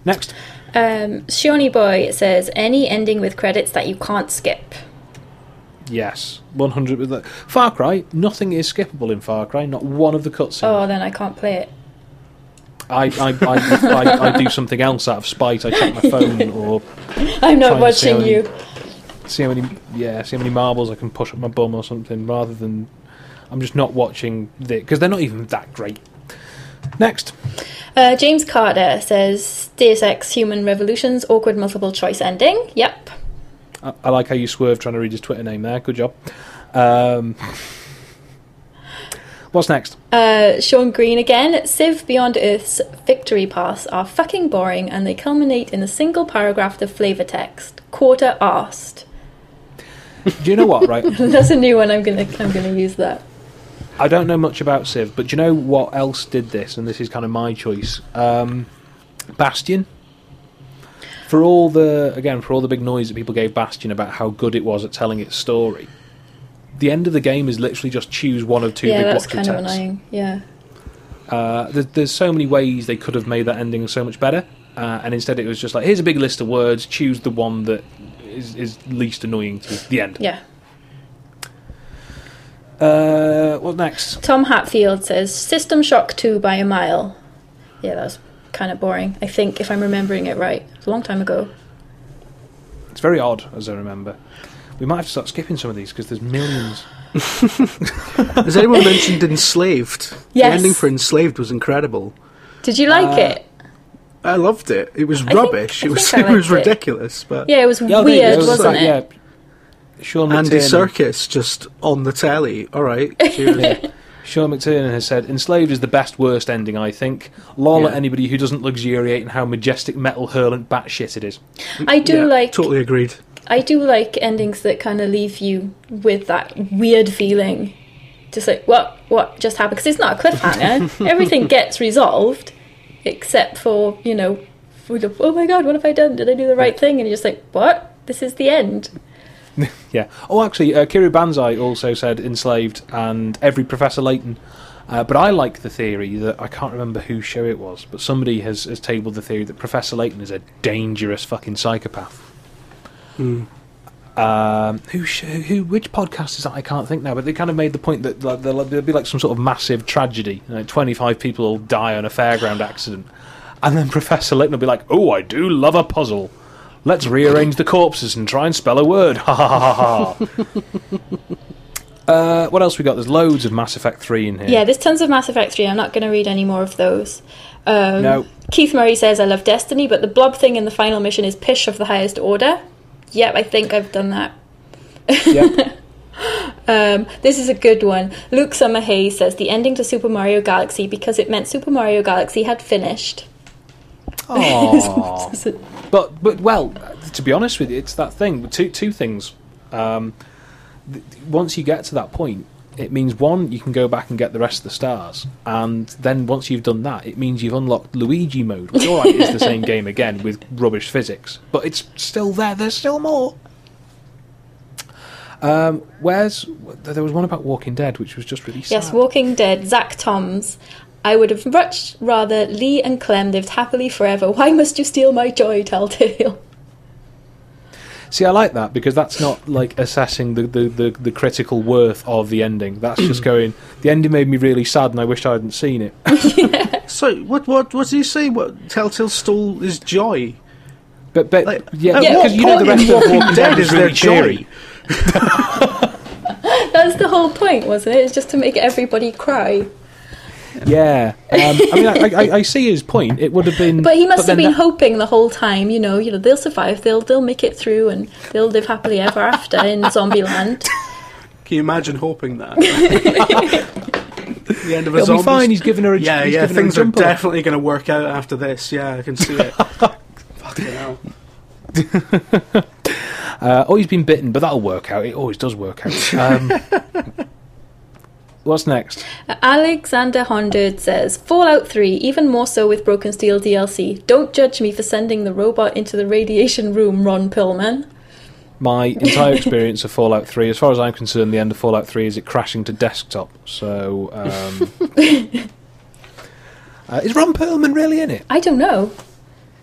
Next, Um, Shawnee Boy says any ending with credits that you can't skip. Yes, one hundred. Far Cry. Nothing is skippable in Far Cry. Not one of the cutscenes. Oh, then I can't play it. I, I, I, I, I do something else out of spite. I check my phone or I'm not watching you. see how many yeah see how many marbles I can push up my bum or something. Rather than I'm just not watching the because they're not even that great. Next, Uh, James Carter says Deus Ex Human Revolution's awkward multiple choice ending. Yep. I, I like how you swerve trying to read his Twitter name there. Good job. Um, what's next? Uh, Sean Green again. Civ Beyond Earth's victory paths are fucking boring and they culminate in a single paragraph of flavor text. Quarter asked. Do you know what? Right, That's a new one. I'm gonna I'm gonna use that. I don't know much about Civ, but do you know what else did this? And this is kind of my choice. Um, Bastion. For all the again, for all the big noise that people gave Bastion about how good it was at telling its story, the end of the game is literally just choose one of two yeah, big that's blocks kind of of annoying. Yeah. Uh, there, there's so many ways they could have made that ending so much better, uh, and instead it was just like, here's a big list of words, choose the one that is, is least annoying to you. The end. Yeah. Uh, what next? Tom Hatfield says System Shock 2 by a mile. Yeah, that was kind of boring. I think if I'm remembering it right. It's a long time ago. It's very odd, as I remember. We might have to start skipping some of these because there's millions. Has anyone mentioned Enslaved? Yes. The ending for Enslaved was incredible. Did you like Uh, it? I loved it. It was think- rubbish. I it was it was liked it. ridiculous, but Yeah, it was Yeah, weird, go. wasn't So, it? Yeah. Sean Andy McTiernan, Serkis just on the telly. All right, cheers. yeah. Sean McTiernan has said, Enslaved is the best worst ending, I think. Lol at anybody who doesn't luxuriate in how majestic metal hurlant batshit it is. I do Yeah, like Totally agreed. I do like endings that kind of leave you with that weird feeling. Just like, what what just happened? Because it's not a cliffhanger. Everything gets resolved, except for, you know, oh my god, what have I done? Did I do the right thing? And you're just like, what? This is the end. Yeah. Oh, actually, uh, Kiru Banzai also said enslaved and every Professor Layton. Uh, but I like the theory that I can't remember whose show it was, but somebody has, has tabled the theory that Professor Layton is a dangerous fucking psychopath. Um, who, who, which podcast is that? I can't think now. But they kind of made the point that like, there'll, there'll be like some sort of massive tragedy. Like Twenty-five people will die on a fairground accident, and then Professor Layton will be like, "Oh, I do love a puzzle. Let's rearrange the corpses and try and spell a word." Ha ha ha ha. ha. Uh, what else we got? There's loads of Mass Effect 3 in here. Yeah, there's tons of Mass Effect 3. I'm not going to read any more of those. Um, No. Keith Murray says, I love Destiny, but the blob thing in the final mission is pish of the highest order. Yep, I think I've done that. Yep. Um, this is a good one. Luke Summer Hayes says the ending to Super Mario Galaxy because it meant Super Mario Galaxy had finished. But but well, to be honest with you, it's that thing. Two two things. Um, th- once you get to that point, it means one, you can go back and get the rest of the stars, and then once you've done that, it means you've unlocked Luigi mode, which all right is the same game again with rubbish physics, but it's still there. There's still more. Um, where's there was one about Walking Dead, which was just really sad. Yes, Walking Dead, Zach Toms. I would have much rather Lee and Clem lived happily forever. Why must you steal my joy, Telltale? See, I like that because that's not like assessing the, the, the, the critical worth of the ending. That's just going. The ending made me really sad, and I wish I hadn't seen it. So what what what did he say? What Telltale stole is joy? But but Like, yeah, at because what you know the rest of Walking Walking Dead Dead is is their really cheery. joy? That's the whole point, wasn't it? It's just to make everybody cry. Yeah, um, I mean, I, I, I see his point. It would have been, But he must have been that- hoping the whole time, you know, you know, they'll survive, they'll they'll make it through, and they'll live happily ever after in zombie land. Can you imagine hoping that? the end of a It'll be fine. He's given her a Yeah, yeah. given her a Things are definitely going to work out after this. Yeah, I can see it. Fucking hell. Uh, oh, he's been bitten, but that'll work out. It always does work out. Um, what's next? Alexander Honderd says Fallout 3, even more so with Broken Steel DLC. Don't judge me for sending the robot into the radiation room, Ron Perlman. My entire experience of Fallout 3, as far as I'm concerned, the end of Fallout 3 is it crashing to desktop. So, um, uh, is Ron Perlman really in it? I don't know.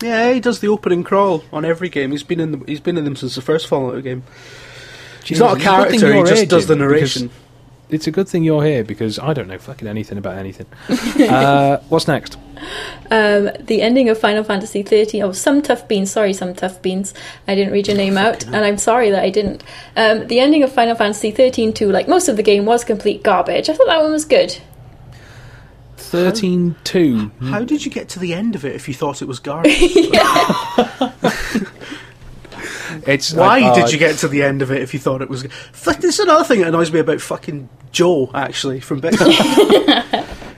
Yeah, he does the opening crawl on every game. He's been in the, he's been in them since the first Fallout game. He's not a It's good thing character. He you're just here, does the Jim, because narration. It's a good thing you're here because I don't know fucking anything about anything. uh, what's next? Um, the ending of Final Fantasy XIII. Oh, some tough beans. Sorry, some tough beans. I didn't read your name out, and I'm sorry that I didn't. Um, the ending of Final Fantasy XIII, too, like most of the game, was complete garbage. I thought that one was good. 13, two. How did you get to the end of it if you thought it was garbage? It's Why uh, did you get to the end of it if you thought it was? Fuck, this is another thing that annoys me about fucking Joe actually from Bixby.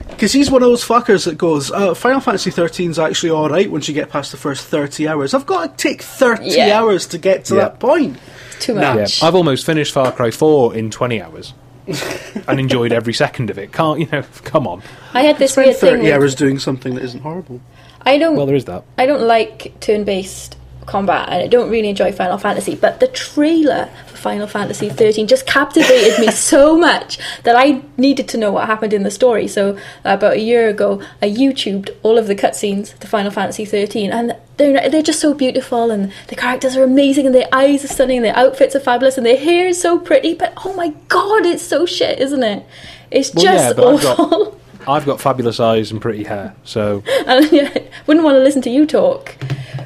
Because he's one of those fuckers that goes, uh, Final Fantasy 13 is actually alright once you get past the first 30 hours. I've got to take 30 Yeah. hours to get to Yeah. that point. Too Nah. Yeah, much. I've almost finished Far Cry Four in twenty hours. and enjoyed every second of it. Can't you know? Come on. I had this Spend weird thing. 30 With, hours doing something that isn't horrible. I don't. Well, there is that. I don't like turn-based combat, and I don't really enjoy Final Fantasy. But the trailer for Final Fantasy XIII just captivated me so much that I needed to know what happened in the story. So uh, about a year ago, I YouTubed all of the cutscenes to Final Fantasy XIII, and they're they're just so beautiful, and the characters are amazing, and their eyes are stunning, and their outfits are fabulous, and their hair is so pretty. But oh my god, it's so shit, isn't it? It's Well, just but awful. I've got fabulous eyes and pretty hair, so And yeah, wouldn't want to listen to you talk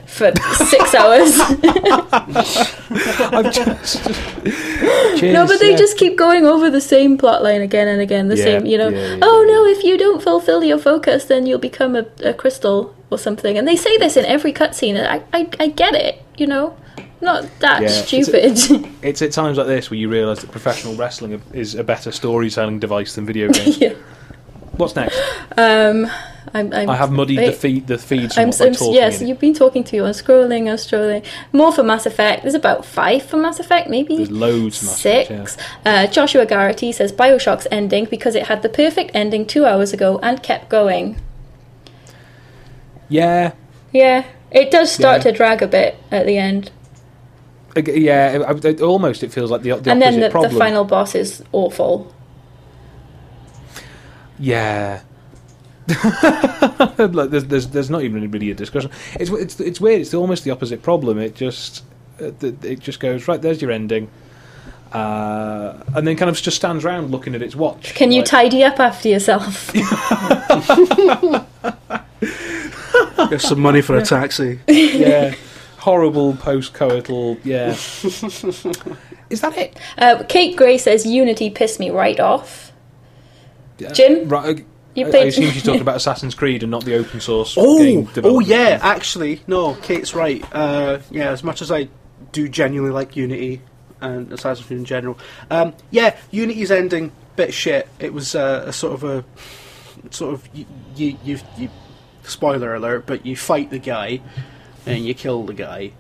for six hours. I'm just. Cheers, no, but they yeah. just keep going over the same plot line again and again. The Yeah, same, you know. yeah, oh no, if you don't fulfill your focus, then you'll become a, a crystal or something. And they say this in every cutscene. I, I, I get it. You know, not that Yeah, it's stupid. It's at times like this where you realise that professional wrestling is a better storytelling device than video games. yeah. What's next? Um, I'm, I'm, I have muddied wait. the feed the feed I'm, I'm yes, you've been talking to you. I'm scrolling. I'm scrolling. More for Mass Effect. There's about five for Mass Effect, maybe. There's loads. of Mass Effect, Six. Uh, Joshua Garrity says Bioshock's ending because it had the perfect ending two hours ago and kept going. Yeah, Yeah, it does start Yeah. to drag a bit at the end, yeah. yeah it, it- almost it feels like the, the and then the, the final boss is awful. Yeah. like there's, there's there's not even really a discussion. It's it's it's weird. It's almost the opposite problem. It just uh, it just goes right. There's your ending, uh, and then kind of just stands around looking at its watch. Can you like, tidy up after yourself? Get some money for a taxi. yeah, horrible post-coital. Yeah. Is that it? uh, Kate Gray says Unity pissed me right off. Jim? Right. You I, I played- assume she's talking about Assassin's Creed and not the open source. game Oh, oh development. yeah. Actually, no. Kate's right. Uh, yeah, as much as I do genuinely like Unity and Assassin's Creed in general, um, yeah, Unity's ending bit shit. It was uh, a sort of a sort of you, you you you spoiler alert, but you fight the guy and you kill the guy.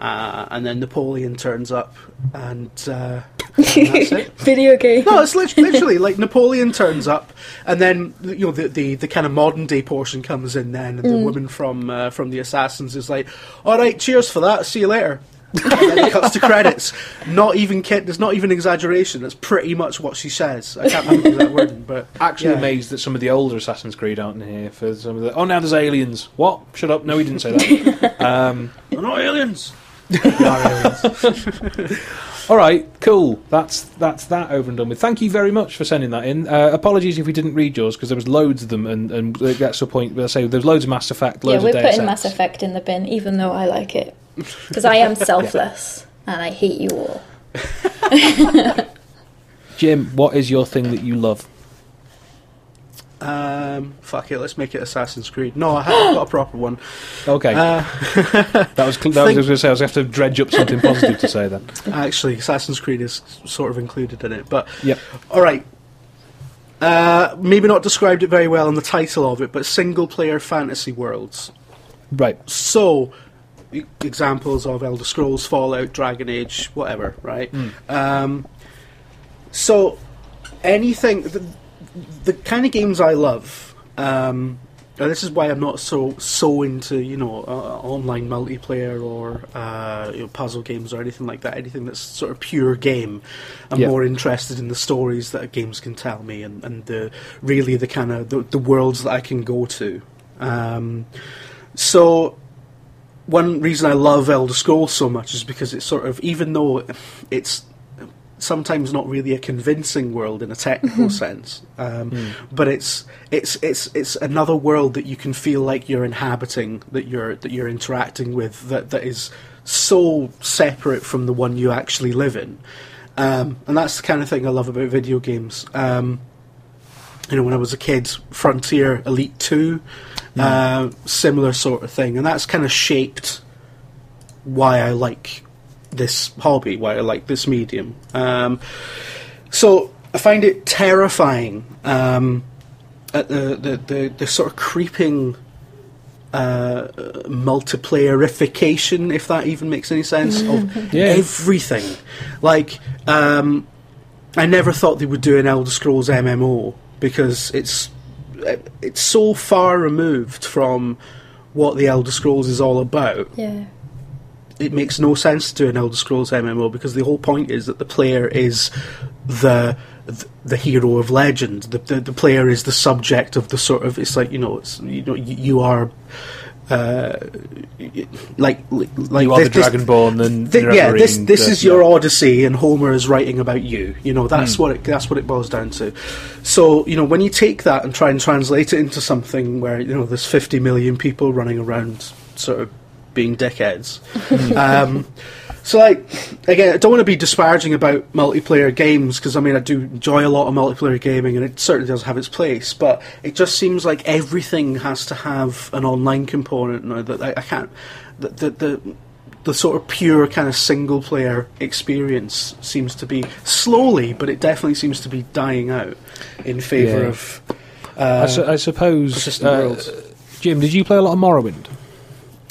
Uh, and then Napoleon turns up, and, uh, and that's it. Video game. No, it's lit- literally like Napoleon turns up, and then you know the the, the kind of modern day portion comes in. Then and the woman from uh, from the assassins is like, "All right, cheers for that. See you later." and then it cuts to credits. Not even kid. There's not even exaggeration. That's pretty much what she says. I can't remember that word, but Actually yeah. amazed that some of the older Assassin's Creed aren't in here for some of the. Oh, now there's aliens. What? Shut up! No, he didn't say that. um, They're not aliens. They are aliens. All right, cool. That's that's that over and done with. Thank you very much for sending that in. Uh, apologies if we didn't read yours because there was loads of them, and and it gets to a point where I say there's loads of Mass Effect, yeah, we're of putting Ex. Mass Effect in the bin, even though I like it. Because I am selfless, and I hate you all. Jim, what is your thing that you love? Um, fuck it. Let's make it Assassin's Creed. No, I haven't got a proper one. Okay, Uh, that was that was, I was going to say. I was going to have to dredge up something positive to say then. actually, Assassin's Creed is sort of included in it, but Yep. All right. Uh, maybe not described it very well in the title of it, but single player fantasy worlds. Right. So, examples of Elder Scrolls, Fallout, Dragon Age, whatever, right? Um, so, anything, the, the kind of games I love, um, this is why I'm not so so into you know uh, online multiplayer or uh, you know, puzzle games or anything like that. Anything that's sort of pure game. I'm Yeah. more interested in the stories that games can tell me and, and the really the kind of the, the worlds that I can go to. Um, so one reason I love Elder Scrolls so much is because it's sort of even though it's sometimes not really a convincing world in a technical sense, um, but it's it's it's it's another world that you can feel like you're inhabiting, that you're that you're interacting with, that that is so separate from the one you actually live in, um, and that's the kind of thing I love about video games. Um, you know, when I was a kid, Frontier Elite Two, uh, similar sort of thing, and that's kind of shaped why I like this hobby, why I like this medium. Um, so I find it terrifying um, at the, the, the, the sort of creeping uh, multiplayerification, if that even makes any sense, of Yeah. everything. Like, um, I never thought they would do an Elder Scrolls MMO because it's it's so far removed from what the Elder Scrolls is all about Yeah. It makes no sense to do an Elder Scrolls MMO because the whole point is that the player is the the, the hero of legend. The, the the player is the subject of the sort of. It's like you know, it's you know, you, you are. Uh, like, like You are the this- Dragonborn, and Thi- you're yeah, this this the- is your yeah. Odyssey, and Homer is writing about you. You know, that's Hmm. what it that's what it boils down to. So you know, when you take that and try and translate it into something where you know there's 50 million people running around, sort of being dickheads. Um, so like again, I don't want to be disparaging about multiplayer games because I mean I do enjoy a lot of multiplayer gaming and it certainly does have its place. But it just seems like everything has to have an online component. Now that I, I can't the the, the the sort of pure kind of single player experience seems to be slowly, but it definitely seems to be dying out in favour Yeah. of. I, Uh, su- I suppose. uh. Jim, did you play a lot of Morrowind?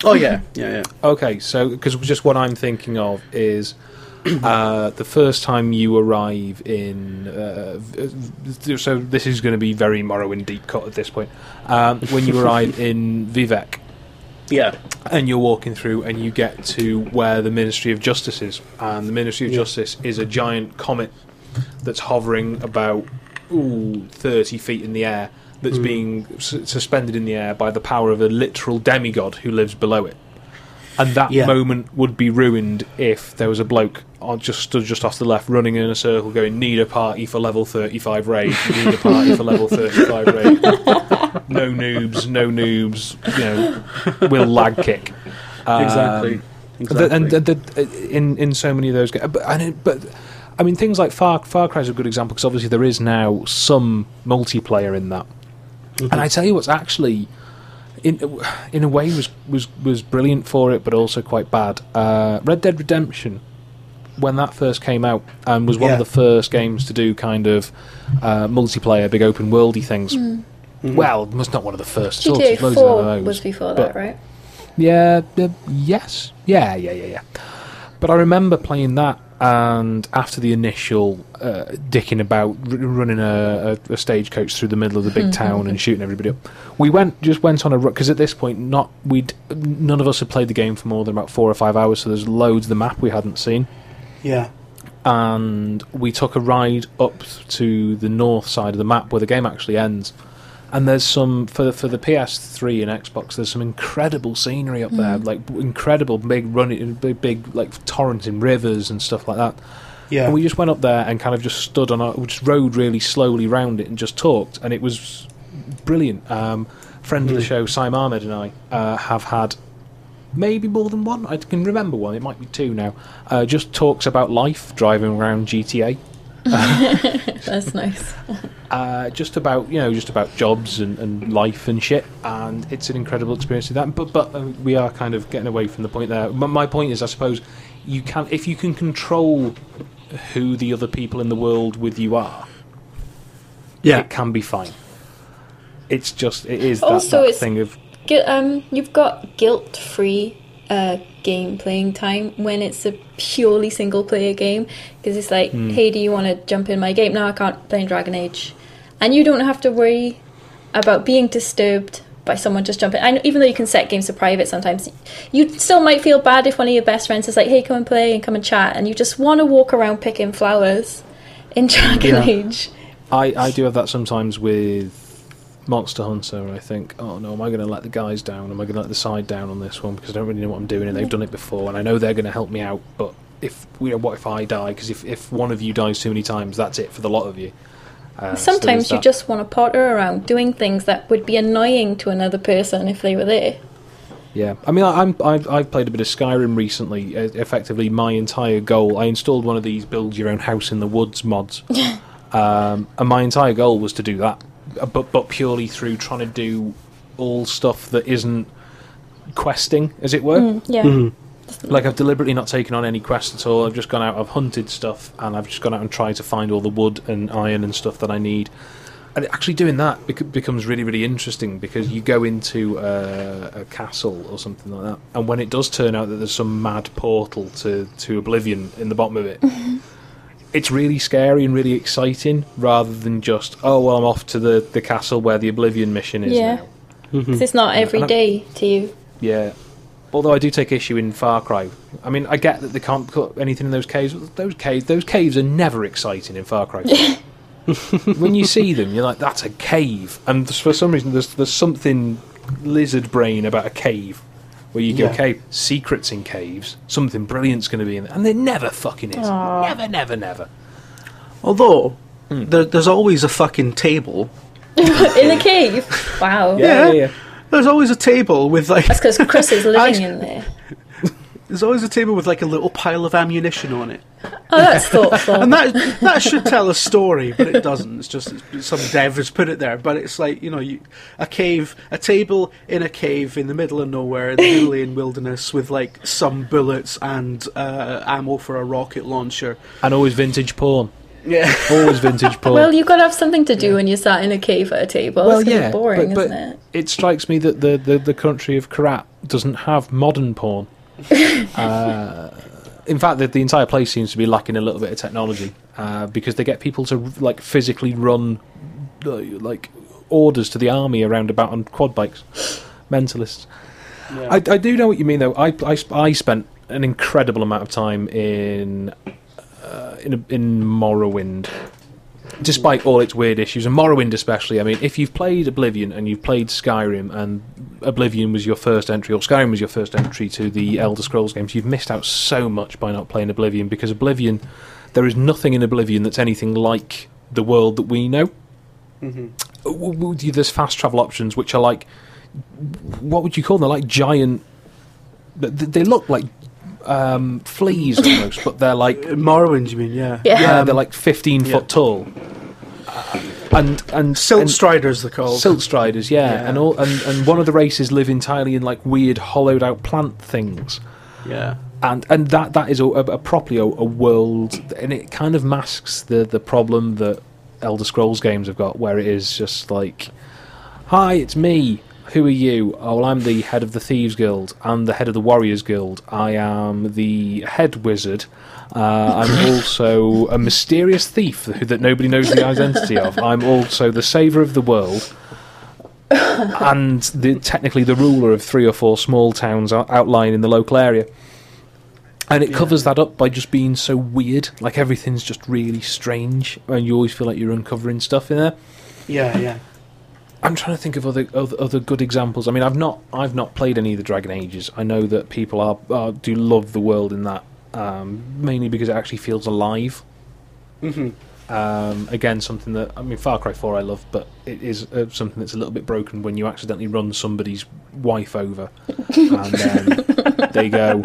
Oh yeah, yeah, yeah. Okay, so because just what I'm thinking of is uh, the first time you arrive in. Uh, so this is going to be very Morrowind deep cut at this point. Um, when you arrive in Vivec Yeah, and you're walking through and you get to where the Ministry of Justice is, and the Ministry of Yeah. Justice is a giant comet that's hovering about ooh, 30 feet in the air that's being s- suspended in the air by the power of a literal demigod who lives below it. And that Yeah. moment would be ruined if there was a bloke on just stood just off the left, running in a circle, going "Need a party for level thirty-five raid. Need a party for level thirty-five raid. No noobs, no noobs. You know, will lag kick." Um, exactly. the- and the, the, in in so many of those games, but, and it, but I mean things like Far Far Cry is a good example because obviously there is now some multiplayer in that, and I tell you what's actually in in a way was was was brilliant for it, but also quite bad. Uh, Red Dead Redemption, when that first came out, and was one Yeah. of the first games to do kind of uh, multiplayer, big open worldy things. Well, it was not one of the first. at all, 'cause GTA loads of 4 those. was before but- that, right? Yeah, uh, yes. Yeah, yeah, yeah, yeah. But I remember playing that, and after the initial uh, dicking about, r- running a, a, a stagecoach through the middle of the big town and shooting everybody up, we went just went on a run because at this point, not we'd none of us had played the game for more than about four or five hours, so there's loads of the map we hadn't seen. Yeah, and we took a ride up to the north side of the map where the game actually ends. And there's some for the, for the PS3 and Xbox. There's some incredible scenery up there, like incredible big running, big, big like torrents and rivers and stuff like that. yeah. And we just went up there and kind of just stood on, our, we just rode really slowly round it and just talked, and it was brilliant. Um, friend of the show, Sim Ahmed, and I uh, have had maybe more than one. I can remember one. It might be two now. Uh, just talks about life driving around GTA. That's nice. Uh, just about you know just about jobs and, and life and shit and it's an incredible experience to that. But but uh, we are kind of getting away from the point there. My, my point is i suppose you can if you can control who the other people in the world with you are yeah, it can be fine. It's just it is that, Also, that it's- thing of Gu- um, you've got guilt-free uh, game playing time when it's a purely single-player game because it's like, Hmm. hey, do you want to jump in my game? No, I can't play in Dragon Age, and you don't have to worry about being disturbed by someone just jumping. I know, even though you can set games to private, sometimes you still might feel bad if one of your best friends is like, hey, come and play and come and chat, and you just want to walk around picking flowers in Dragon Yeah. Age. I, I do have that sometimes with Monster Hunter, and I think, oh no, am I going to let the guys down? Am I going to let the side down on this one because I don't really know what I'm doing, and they've done it before, and I know they're going to help me out, but if you know, what if I die? Because if if one of you dies too many times, that's it for the lot of you. Uh, Sometimes there's you just want to potter around doing things that would be annoying to another person if they were there. Yeah, I mean, I, I'm I've, I've played a bit of Skyrim recently. Uh, effectively, my entire goal, I installed one of these build your own house in the woods mods, um, and my entire goal was to do that, Uh, but but purely through trying to do all stuff that isn't questing, as it were. Mm, yeah. Mm-hmm. Like I've deliberately not taken on any quests at all. I've just gone out, I've hunted stuff, and I've just gone out and tried to find all the wood and iron and stuff that I need. And actually, doing that bec- becomes really, really interesting because you go into uh, a castle or something like that, and when it does turn out that there's some mad portal to to oblivion in the bottom of it, mm-hmm. It's really scary and really exciting, rather than just oh well, I'm off to the the castle where the oblivion mission is Yeah. now. Mm-hmm. 'Cause it's not every And I- day to you. Yeah. Although I do take issue in Far Cry. I mean, I get that they can't put anything in those caves. but Those caves, those caves are never exciting in Far Cry. when you see them, you're like, "That's a cave," and for some reason, there's there's something lizard brain about a cave, where you go, Yeah. "Okay, secrets in caves. Something brilliant's going to be in there," and there never fucking is. Never, never, never. Although Hmm. there, there's always a fucking table. In a cave. Wow. Yeah. There's always a table with like That's because Chris is living Actu- in there. There's always a table with like a little pile of ammunition on it, Oh, that's thoughtful. and that that should tell a story, but it doesn't. It's just it's, some dev has put it there. But it's like you know, you, a cave, a table in a cave in the middle of nowhere, in the Himalayan wilderness, with like some bullets and uh, ammo for a rocket launcher. And always vintage porn. Yeah, Always vintage porn. well, you've got to have something to do when you're sat in a cave at a table. Well, it's yeah, boring, but, but isn't it? strikes me that the, the, the country of Kyrat doesn't have modern porn. Uh, in fact, the, the entire place seems to be lacking a little bit of technology uh, because they get people to like physically run uh, like orders to the army around about on quad bikes. Mentalists. I, I do know what you mean, though. I, I, I spent an incredible amount of time in uh, in in Morrowind despite all its weird issues, and Morrowind especially. I mean, if you've played Oblivion and you've played Skyrim, and Oblivion was your first entry, or Skyrim was your first entry to the Elder Scrolls games, you've missed out so much by not playing Oblivion because Oblivion, there is nothing in Oblivion that's anything like the world that we know. Mm-hmm. W- There's fast travel options which are like, what would you call them? They're like giant. They look like um, fleas almost, but they're like Morrowind, you mean? Yeah, Yeah. yeah, they're like 15 yeah. foot tall. Uh, and and Silt and- Striders, they're called. Silt Striders, yeah, Yeah. and all and, and one of the races live entirely in like weird hollowed out plant things, Yeah. and and that that is a, a, a properly a, a world, and it kind of masks the the problem that Elder Scrolls games have got, where it is just like, hi, it's me. Who are you? Oh, well, I'm the head of the Thieves Guild. I'm the head of the Warriors Guild. I am the head wizard. Uh, I'm also a mysterious thief that nobody knows the identity of. I'm also the saver of the world, and the, technically the ruler of three or four small towns outlying in the local area. And it covers that up by just being so weird. Like everything's just really strange, and you always feel like you're uncovering stuff in there. Yeah, yeah. I'm trying to think of other, other other good examples. I mean, I've not I've not played any of the Dragon Ages. I know that people are, are do love the world in that, um, mainly because it actually feels alive. hmm Um, again, something that I mean, Far Cry Four I love, but it is uh, something that's a little bit broken when you accidentally run somebody's wife over, and then they go,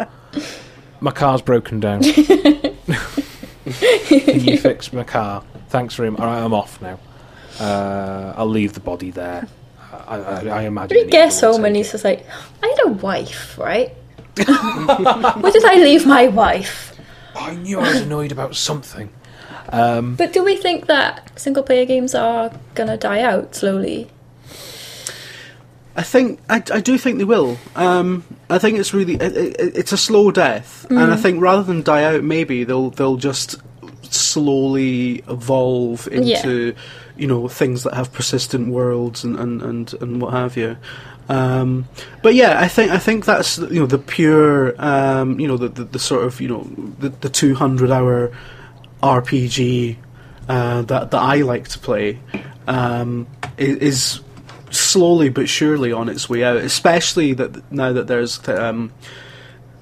"My car's broken down. Can you fix my car? Thanks much. All right, I'm off now. Uh, I'll leave the body there. I, I, I imagine. We anyone guess will home and take he's just like, I had a wife, right? Where did I leave my wife? I knew I was annoyed about something. Um, But do we think that single player games are gonna die out slowly? I think I, I do think they will. Um, I think it's really it, it, it's a slow death, and I think rather than die out, maybe they'll they'll just slowly evolve into you know things that have persistent worlds and and and, and what have you. Um, but yeah, I think I think that's you know the pure um, you know the, the the sort of you know the the two hundred hour RPG uh, that that I like to play um, is slowly but surely on its way out. Especially that now that there's um,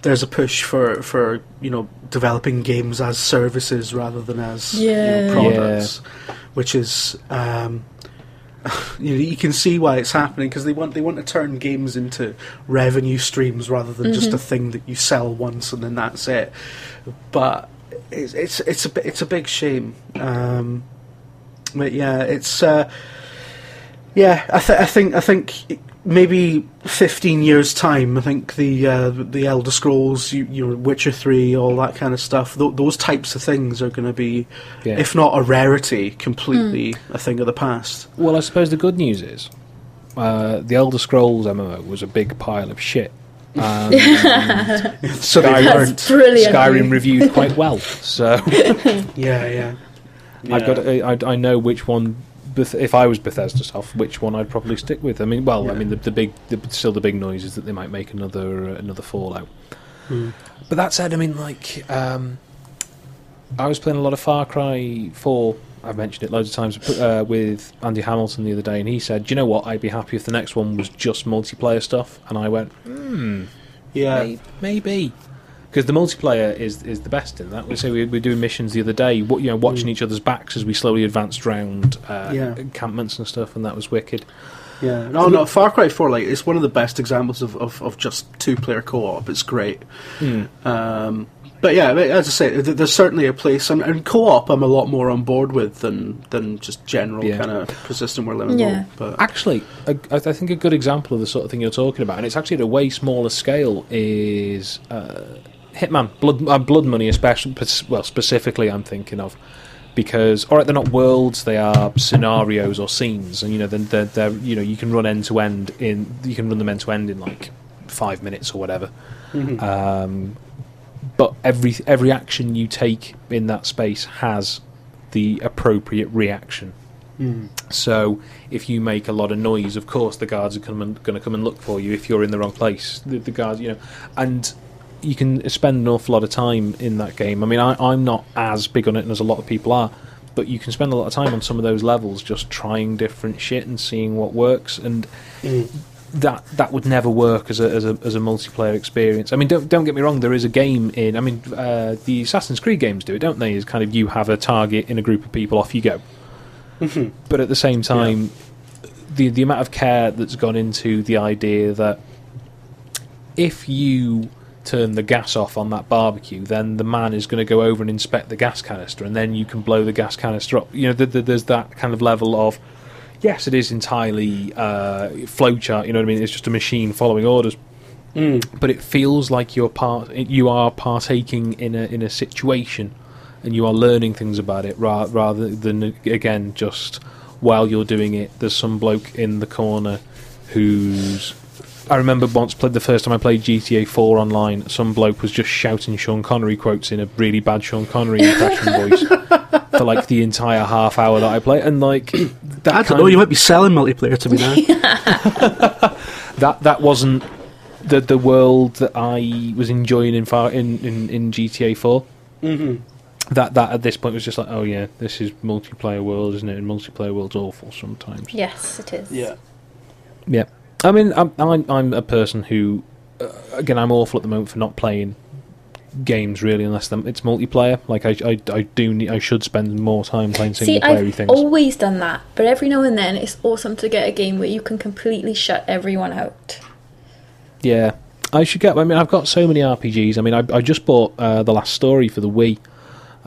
there's a push for for you know developing games as services rather than as you know, products, which is. Um, you, know, you can see why it's happening because they want they want to turn games into revenue streams rather than just a thing that you sell once and then that's it. But it's it's it's a it's a big shame. Um, but yeah, it's uh, yeah. I, th- I think I think maybe fifteen years time. I think the uh, the Elder Scrolls, you, you know, Witcher three, all that kind of stuff. Th- those types of things are going to be, Yeah. if not a rarity, completely a thing of the past. Well, I suppose the good news is uh, the Elder Scrolls MMO was a big pile of shit. Um, So they Skyrim- learned. Skyrim reviewed quite well, so Yeah, yeah. I've got I, I know which one. Beth- If I was Bethesda stuff, which one I'd probably stick with. I mean, well, I mean, the, the big, the, still the big noise is that they might make another uh, another Fallout. Hmm. But that said, I mean, like, um, I was playing a lot of Far Cry Four. I've mentioned it loads of times uh, with Andy Hamilton the other day, and he said, you know what? I'd be happy if the next one was just multiplayer stuff." And I went, "Hmm, Yeah. May- maybe because the multiplayer is is the best in that. We say we were doing missions the other day, what you know, watching each other's backs as we slowly advanced around uh, Yeah. encampments and stuff, and that was wicked. Yeah, no, no. Far Cry Four, like, it's one of the best examples of, of, of just two player co op. It's great. Um, but yeah, as I say, there's certainly a place, and, and co op, I'm a lot more on board with than than just general Yeah. kind of persistent we're living. Yeah. But Actually, I think a good example of the sort of thing you're talking about, and it's actually at a way smaller scale, is uh, Hitman Blood uh, Blood Money, especially. Well, specifically, I'm thinking of because all right, they're not worlds; they are scenarios or scenes, and you know, they're, they're, they're you know, you can run end to end in you can run them end to end in like five minutes or whatever. Um, but every every action you take in that space has the appropriate reaction. So if you make a lot of noise, of course the guards are going to come and look for you. If you're in the wrong place, the, the guards, you know, and you can spend an awful lot of time in that game. I mean, I, I'm not as big on it as a lot of people are, but you can spend a lot of time on some of those levels just trying different shit and seeing what works. And that that would never work as a, as a as a multiplayer experience. I mean, don't don't get me wrong. There is a game in. I mean, uh, the Assassin's Creed games do it, don't they? Is kind of you have a target in a group of people, off you go. But at the same time, the the amount of care that's gone into the idea that if you turn the gas off on that barbecue, then the man is going to go over and inspect the gas canister, and then you can blow the gas canister up. You know, th- th- there's that kind of level of yes, it is entirely uh, flowchart. You know what I mean? It's just a machine following orders. But it feels like you're part. You are partaking in a in a situation, and you are learning things about it ra- rather than again just while you're doing it. There's some bloke in the corner who's. I remember once played the first time I played GTA 4 online. Some bloke was just shouting Sean Connery quotes in a really bad Sean Connery impression voice for like the entire half hour that I played, and like that I don't know. You might be selling multiplayer to me now. that that wasn't the the world that I was enjoying in far in, in, in GTA 4 Mm-hmm. That that at this point was just like, oh yeah, this is multiplayer world, isn't it? And multiplayer world's awful sometimes. Yes, it is. yeah. Yeah. I mean, I'm I'm, I'm a person who, uh, again, I'm awful at the moment for not playing games really, unless them it's multiplayer. Like I I, I do need, I should spend more time playing single player I've things. always done that, but every now and then it's awesome to get a game where you can completely shut everyone out. Yeah, I should get. I mean, I've got so many RPGs. I mean, I, I just bought uh, the last story for the Wii,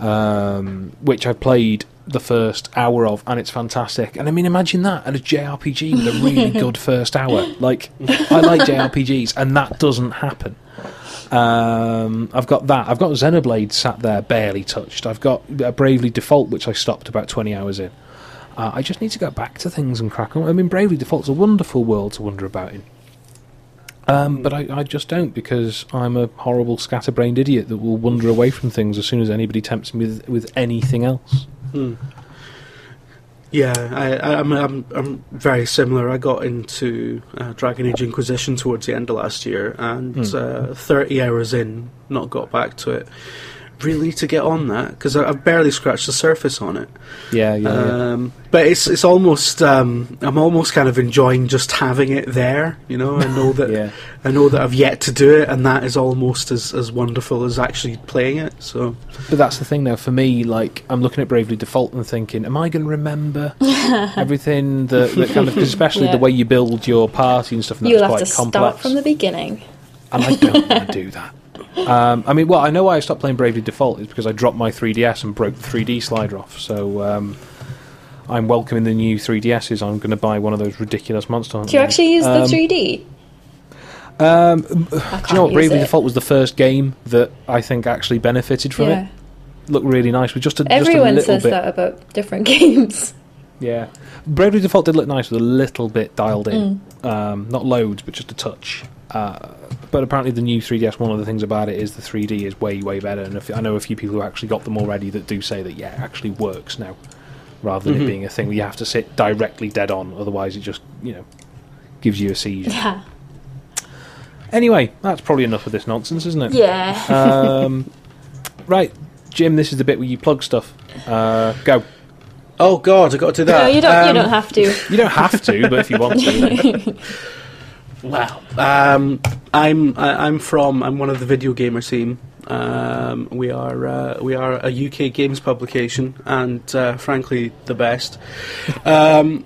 um, which I played the first hour of, and it's fantastic. And I mean, imagine that and a JRPG with a really good first hour. Like, I like JRPGs, and that doesn't happen. Um, I've got that. I've got Xenoblade sat there, barely touched. I've got Bravely Default, which I stopped about twenty hours in. Uh, I just need to go back to things and crack on. I mean, Bravely Default's a wonderful world to wander about in. Um, but I, I just don't because I'm a horrible scatterbrained idiot that will wander away from things as soon as anybody tempts me with, with anything else. Yeah, I, I, I'm, I'm I'm very similar. I got into uh, Dragon Age Inquisition towards the end of last year, and uh, 30 hours in, not got back to it. Really to get on that because I've barely scratched the surface on it. Yeah, yeah, yeah. Um, but it's it's almost um, I'm almost kind of enjoying just having it there. You know, I know that Yeah. I know that I've yet to do it, and that is almost as, as wonderful as actually playing it. So But that's the thing, though. For me, like I'm looking at Bravely Default and thinking, am I going to remember everything that, that kind of, 'cause especially Yeah. the way you build your party and stuff? And You'll that's have quite to complex. start from the beginning. and I don't want to do that. Um, I mean, well, I know why I stopped playing Bravely Default is because I dropped my 3DS and broke the 3D slider off. So um, I'm welcoming the new 3DSs. I'm going to buy one of those ridiculous monster. Do you actually use the Um, 3D? Um, do you know what? Bravely it. Default was the first game that I think actually benefited from Yeah. it. Looked really nice with just a Everyone just a little says bit. that about different games. Yeah, Bravely Default did look nice with a little bit dialed in, Mm. um, not loads, but just a touch. Uh, but apparently, the new 3DS. One of the things about it is the 3D is way, way better. And if, I know a few people who actually got them already that do say that yeah, it actually works now, rather than Mhm. it being a thing where you have to sit directly dead on. Otherwise, it just you know gives you a seizure. Yeah. Anyway, that's probably enough of this nonsense, isn't it? Yeah. Um, right, Jim. This is the bit where you plug stuff. Uh, go. oh god, I've got to do that. no, you don't. you Um, don't have to. You don't have to, but if you want to. Wow. Um, I'm I, I'm from I'm one of the video gamer team. Um, we are uh, we are a UK games publication, and uh, frankly, the best. Um,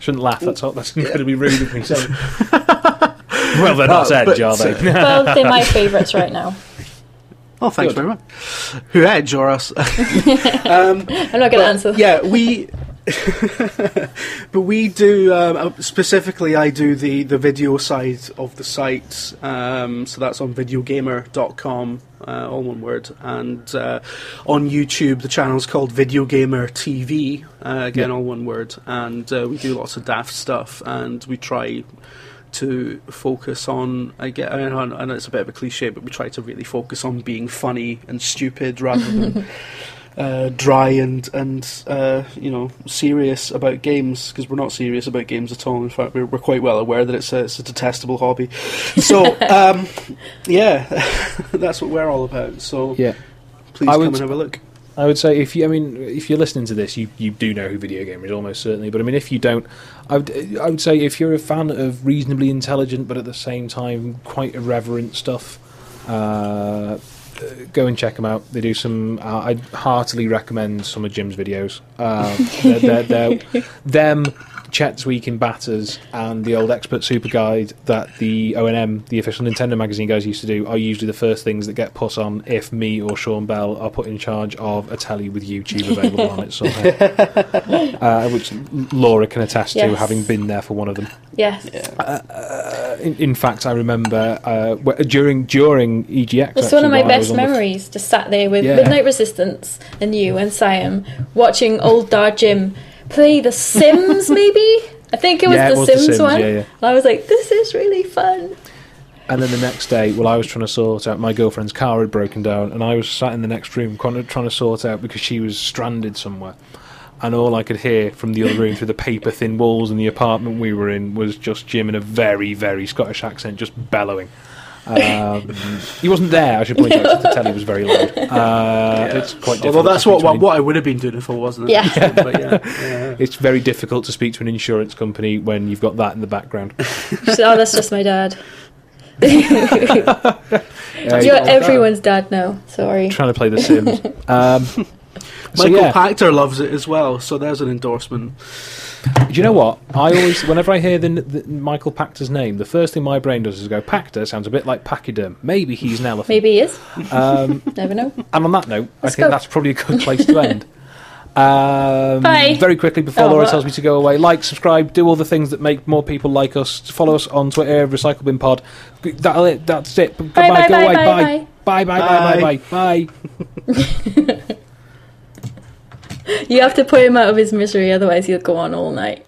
Shouldn't laugh. That's all, that's incredibly rude of me. Sorry. well, they're not Edge, but, are they? well, they're my favourites right now. oh, thanks Good. very much. Who Edge or us? um, I'm not going to answer. Yeah, we. but we do um, uh, specifically. I do the the video side of the site. Um, so that's on videogamer.com, uh, all one word, and uh, on YouTube the channel's called Video Gamer TV. Uh, again, Yeah. all one word, and uh, we do lots of daft stuff, and we try to focus on I get I know, I know it's a bit of a cliche but we try to really focus on being funny and stupid rather than uh, dry and and uh, you know serious about games because we're not serious about games at all in fact we're, we're quite well aware that it's a, it's a detestable hobby so um, yeah that's what we're all about so Yeah. please I come would- and have a look I would say if you, I mean, if you're listening to this, you, you do know who Video Gamer is almost certainly. But I mean, if you don't, I would I would say if you're a fan of reasonably intelligent but at the same time quite irreverent stuff, uh, go and check them out. They do some. Uh, I'd heartily recommend some of Jim's videos. Uh, they're, they're, they're, them, Chet's Week in Batters, and the old Expert Super Guide that the ONM, the official Nintendo magazine guys used to do, are usually the first things that get put on if me or Sean Bell are put in charge of a telly with YouTube available on it somehow. uh, which Laura can attest to, having been there for one of them. Yes. In, in fact, I remember uh, during during EGX. It's one of my best was on the- memories. Just sat there with Yeah. Midnight Resistance and you and Siam watching old Dar Jim play The Sims. maybe I think it was, Yeah, it the, was The Sims Sims, one. yeah, yeah. And I was like, this is really fun. And then the next day, well, I was trying to sort out my girlfriend's car had broken down, and I was sat in the next room trying to sort out because she was stranded somewhere. And all I could hear from the other room through the paper thin walls in the apartment we were in was just Jim in a very, very Scottish accent, just bellowing. Um, he wasn't there, I should point out, 'cause the telly was very loud. Uh, It's quite difficult. although that's what, what what I would have been doing if I wasn't Yeah. but yeah, yeah. It's very difficult to speak to an insurance company when you've got that in the background. She said, oh, that's just my dad. You're everyone's dad now. Sorry. trying to play The Sims. Um, so Michael yeah. Pachter loves it as well so there's an endorsement Do you know what? I always, whenever I hear the, the Michael Pachter's name, the first thing my brain does is go, Pachter sounds a bit like pachyderm. Maybe he's an elephant. Maybe he is. Um, Never know. and on that note, I Let's think go. that's probably a good place to end. Um, Bye. Very quickly before Oh, Laura what? tells me to go away, like, subscribe, do all the things that make more people like us. Follow us on Twitter, Recycle Bin Pod. That'll it. That's it. Goodbye. bye, go bye, away. bye, Bye. Bye. Bye. Bye. Bye. Bye. Bye. You have to put him out of his misery, otherwise he'll go on all night.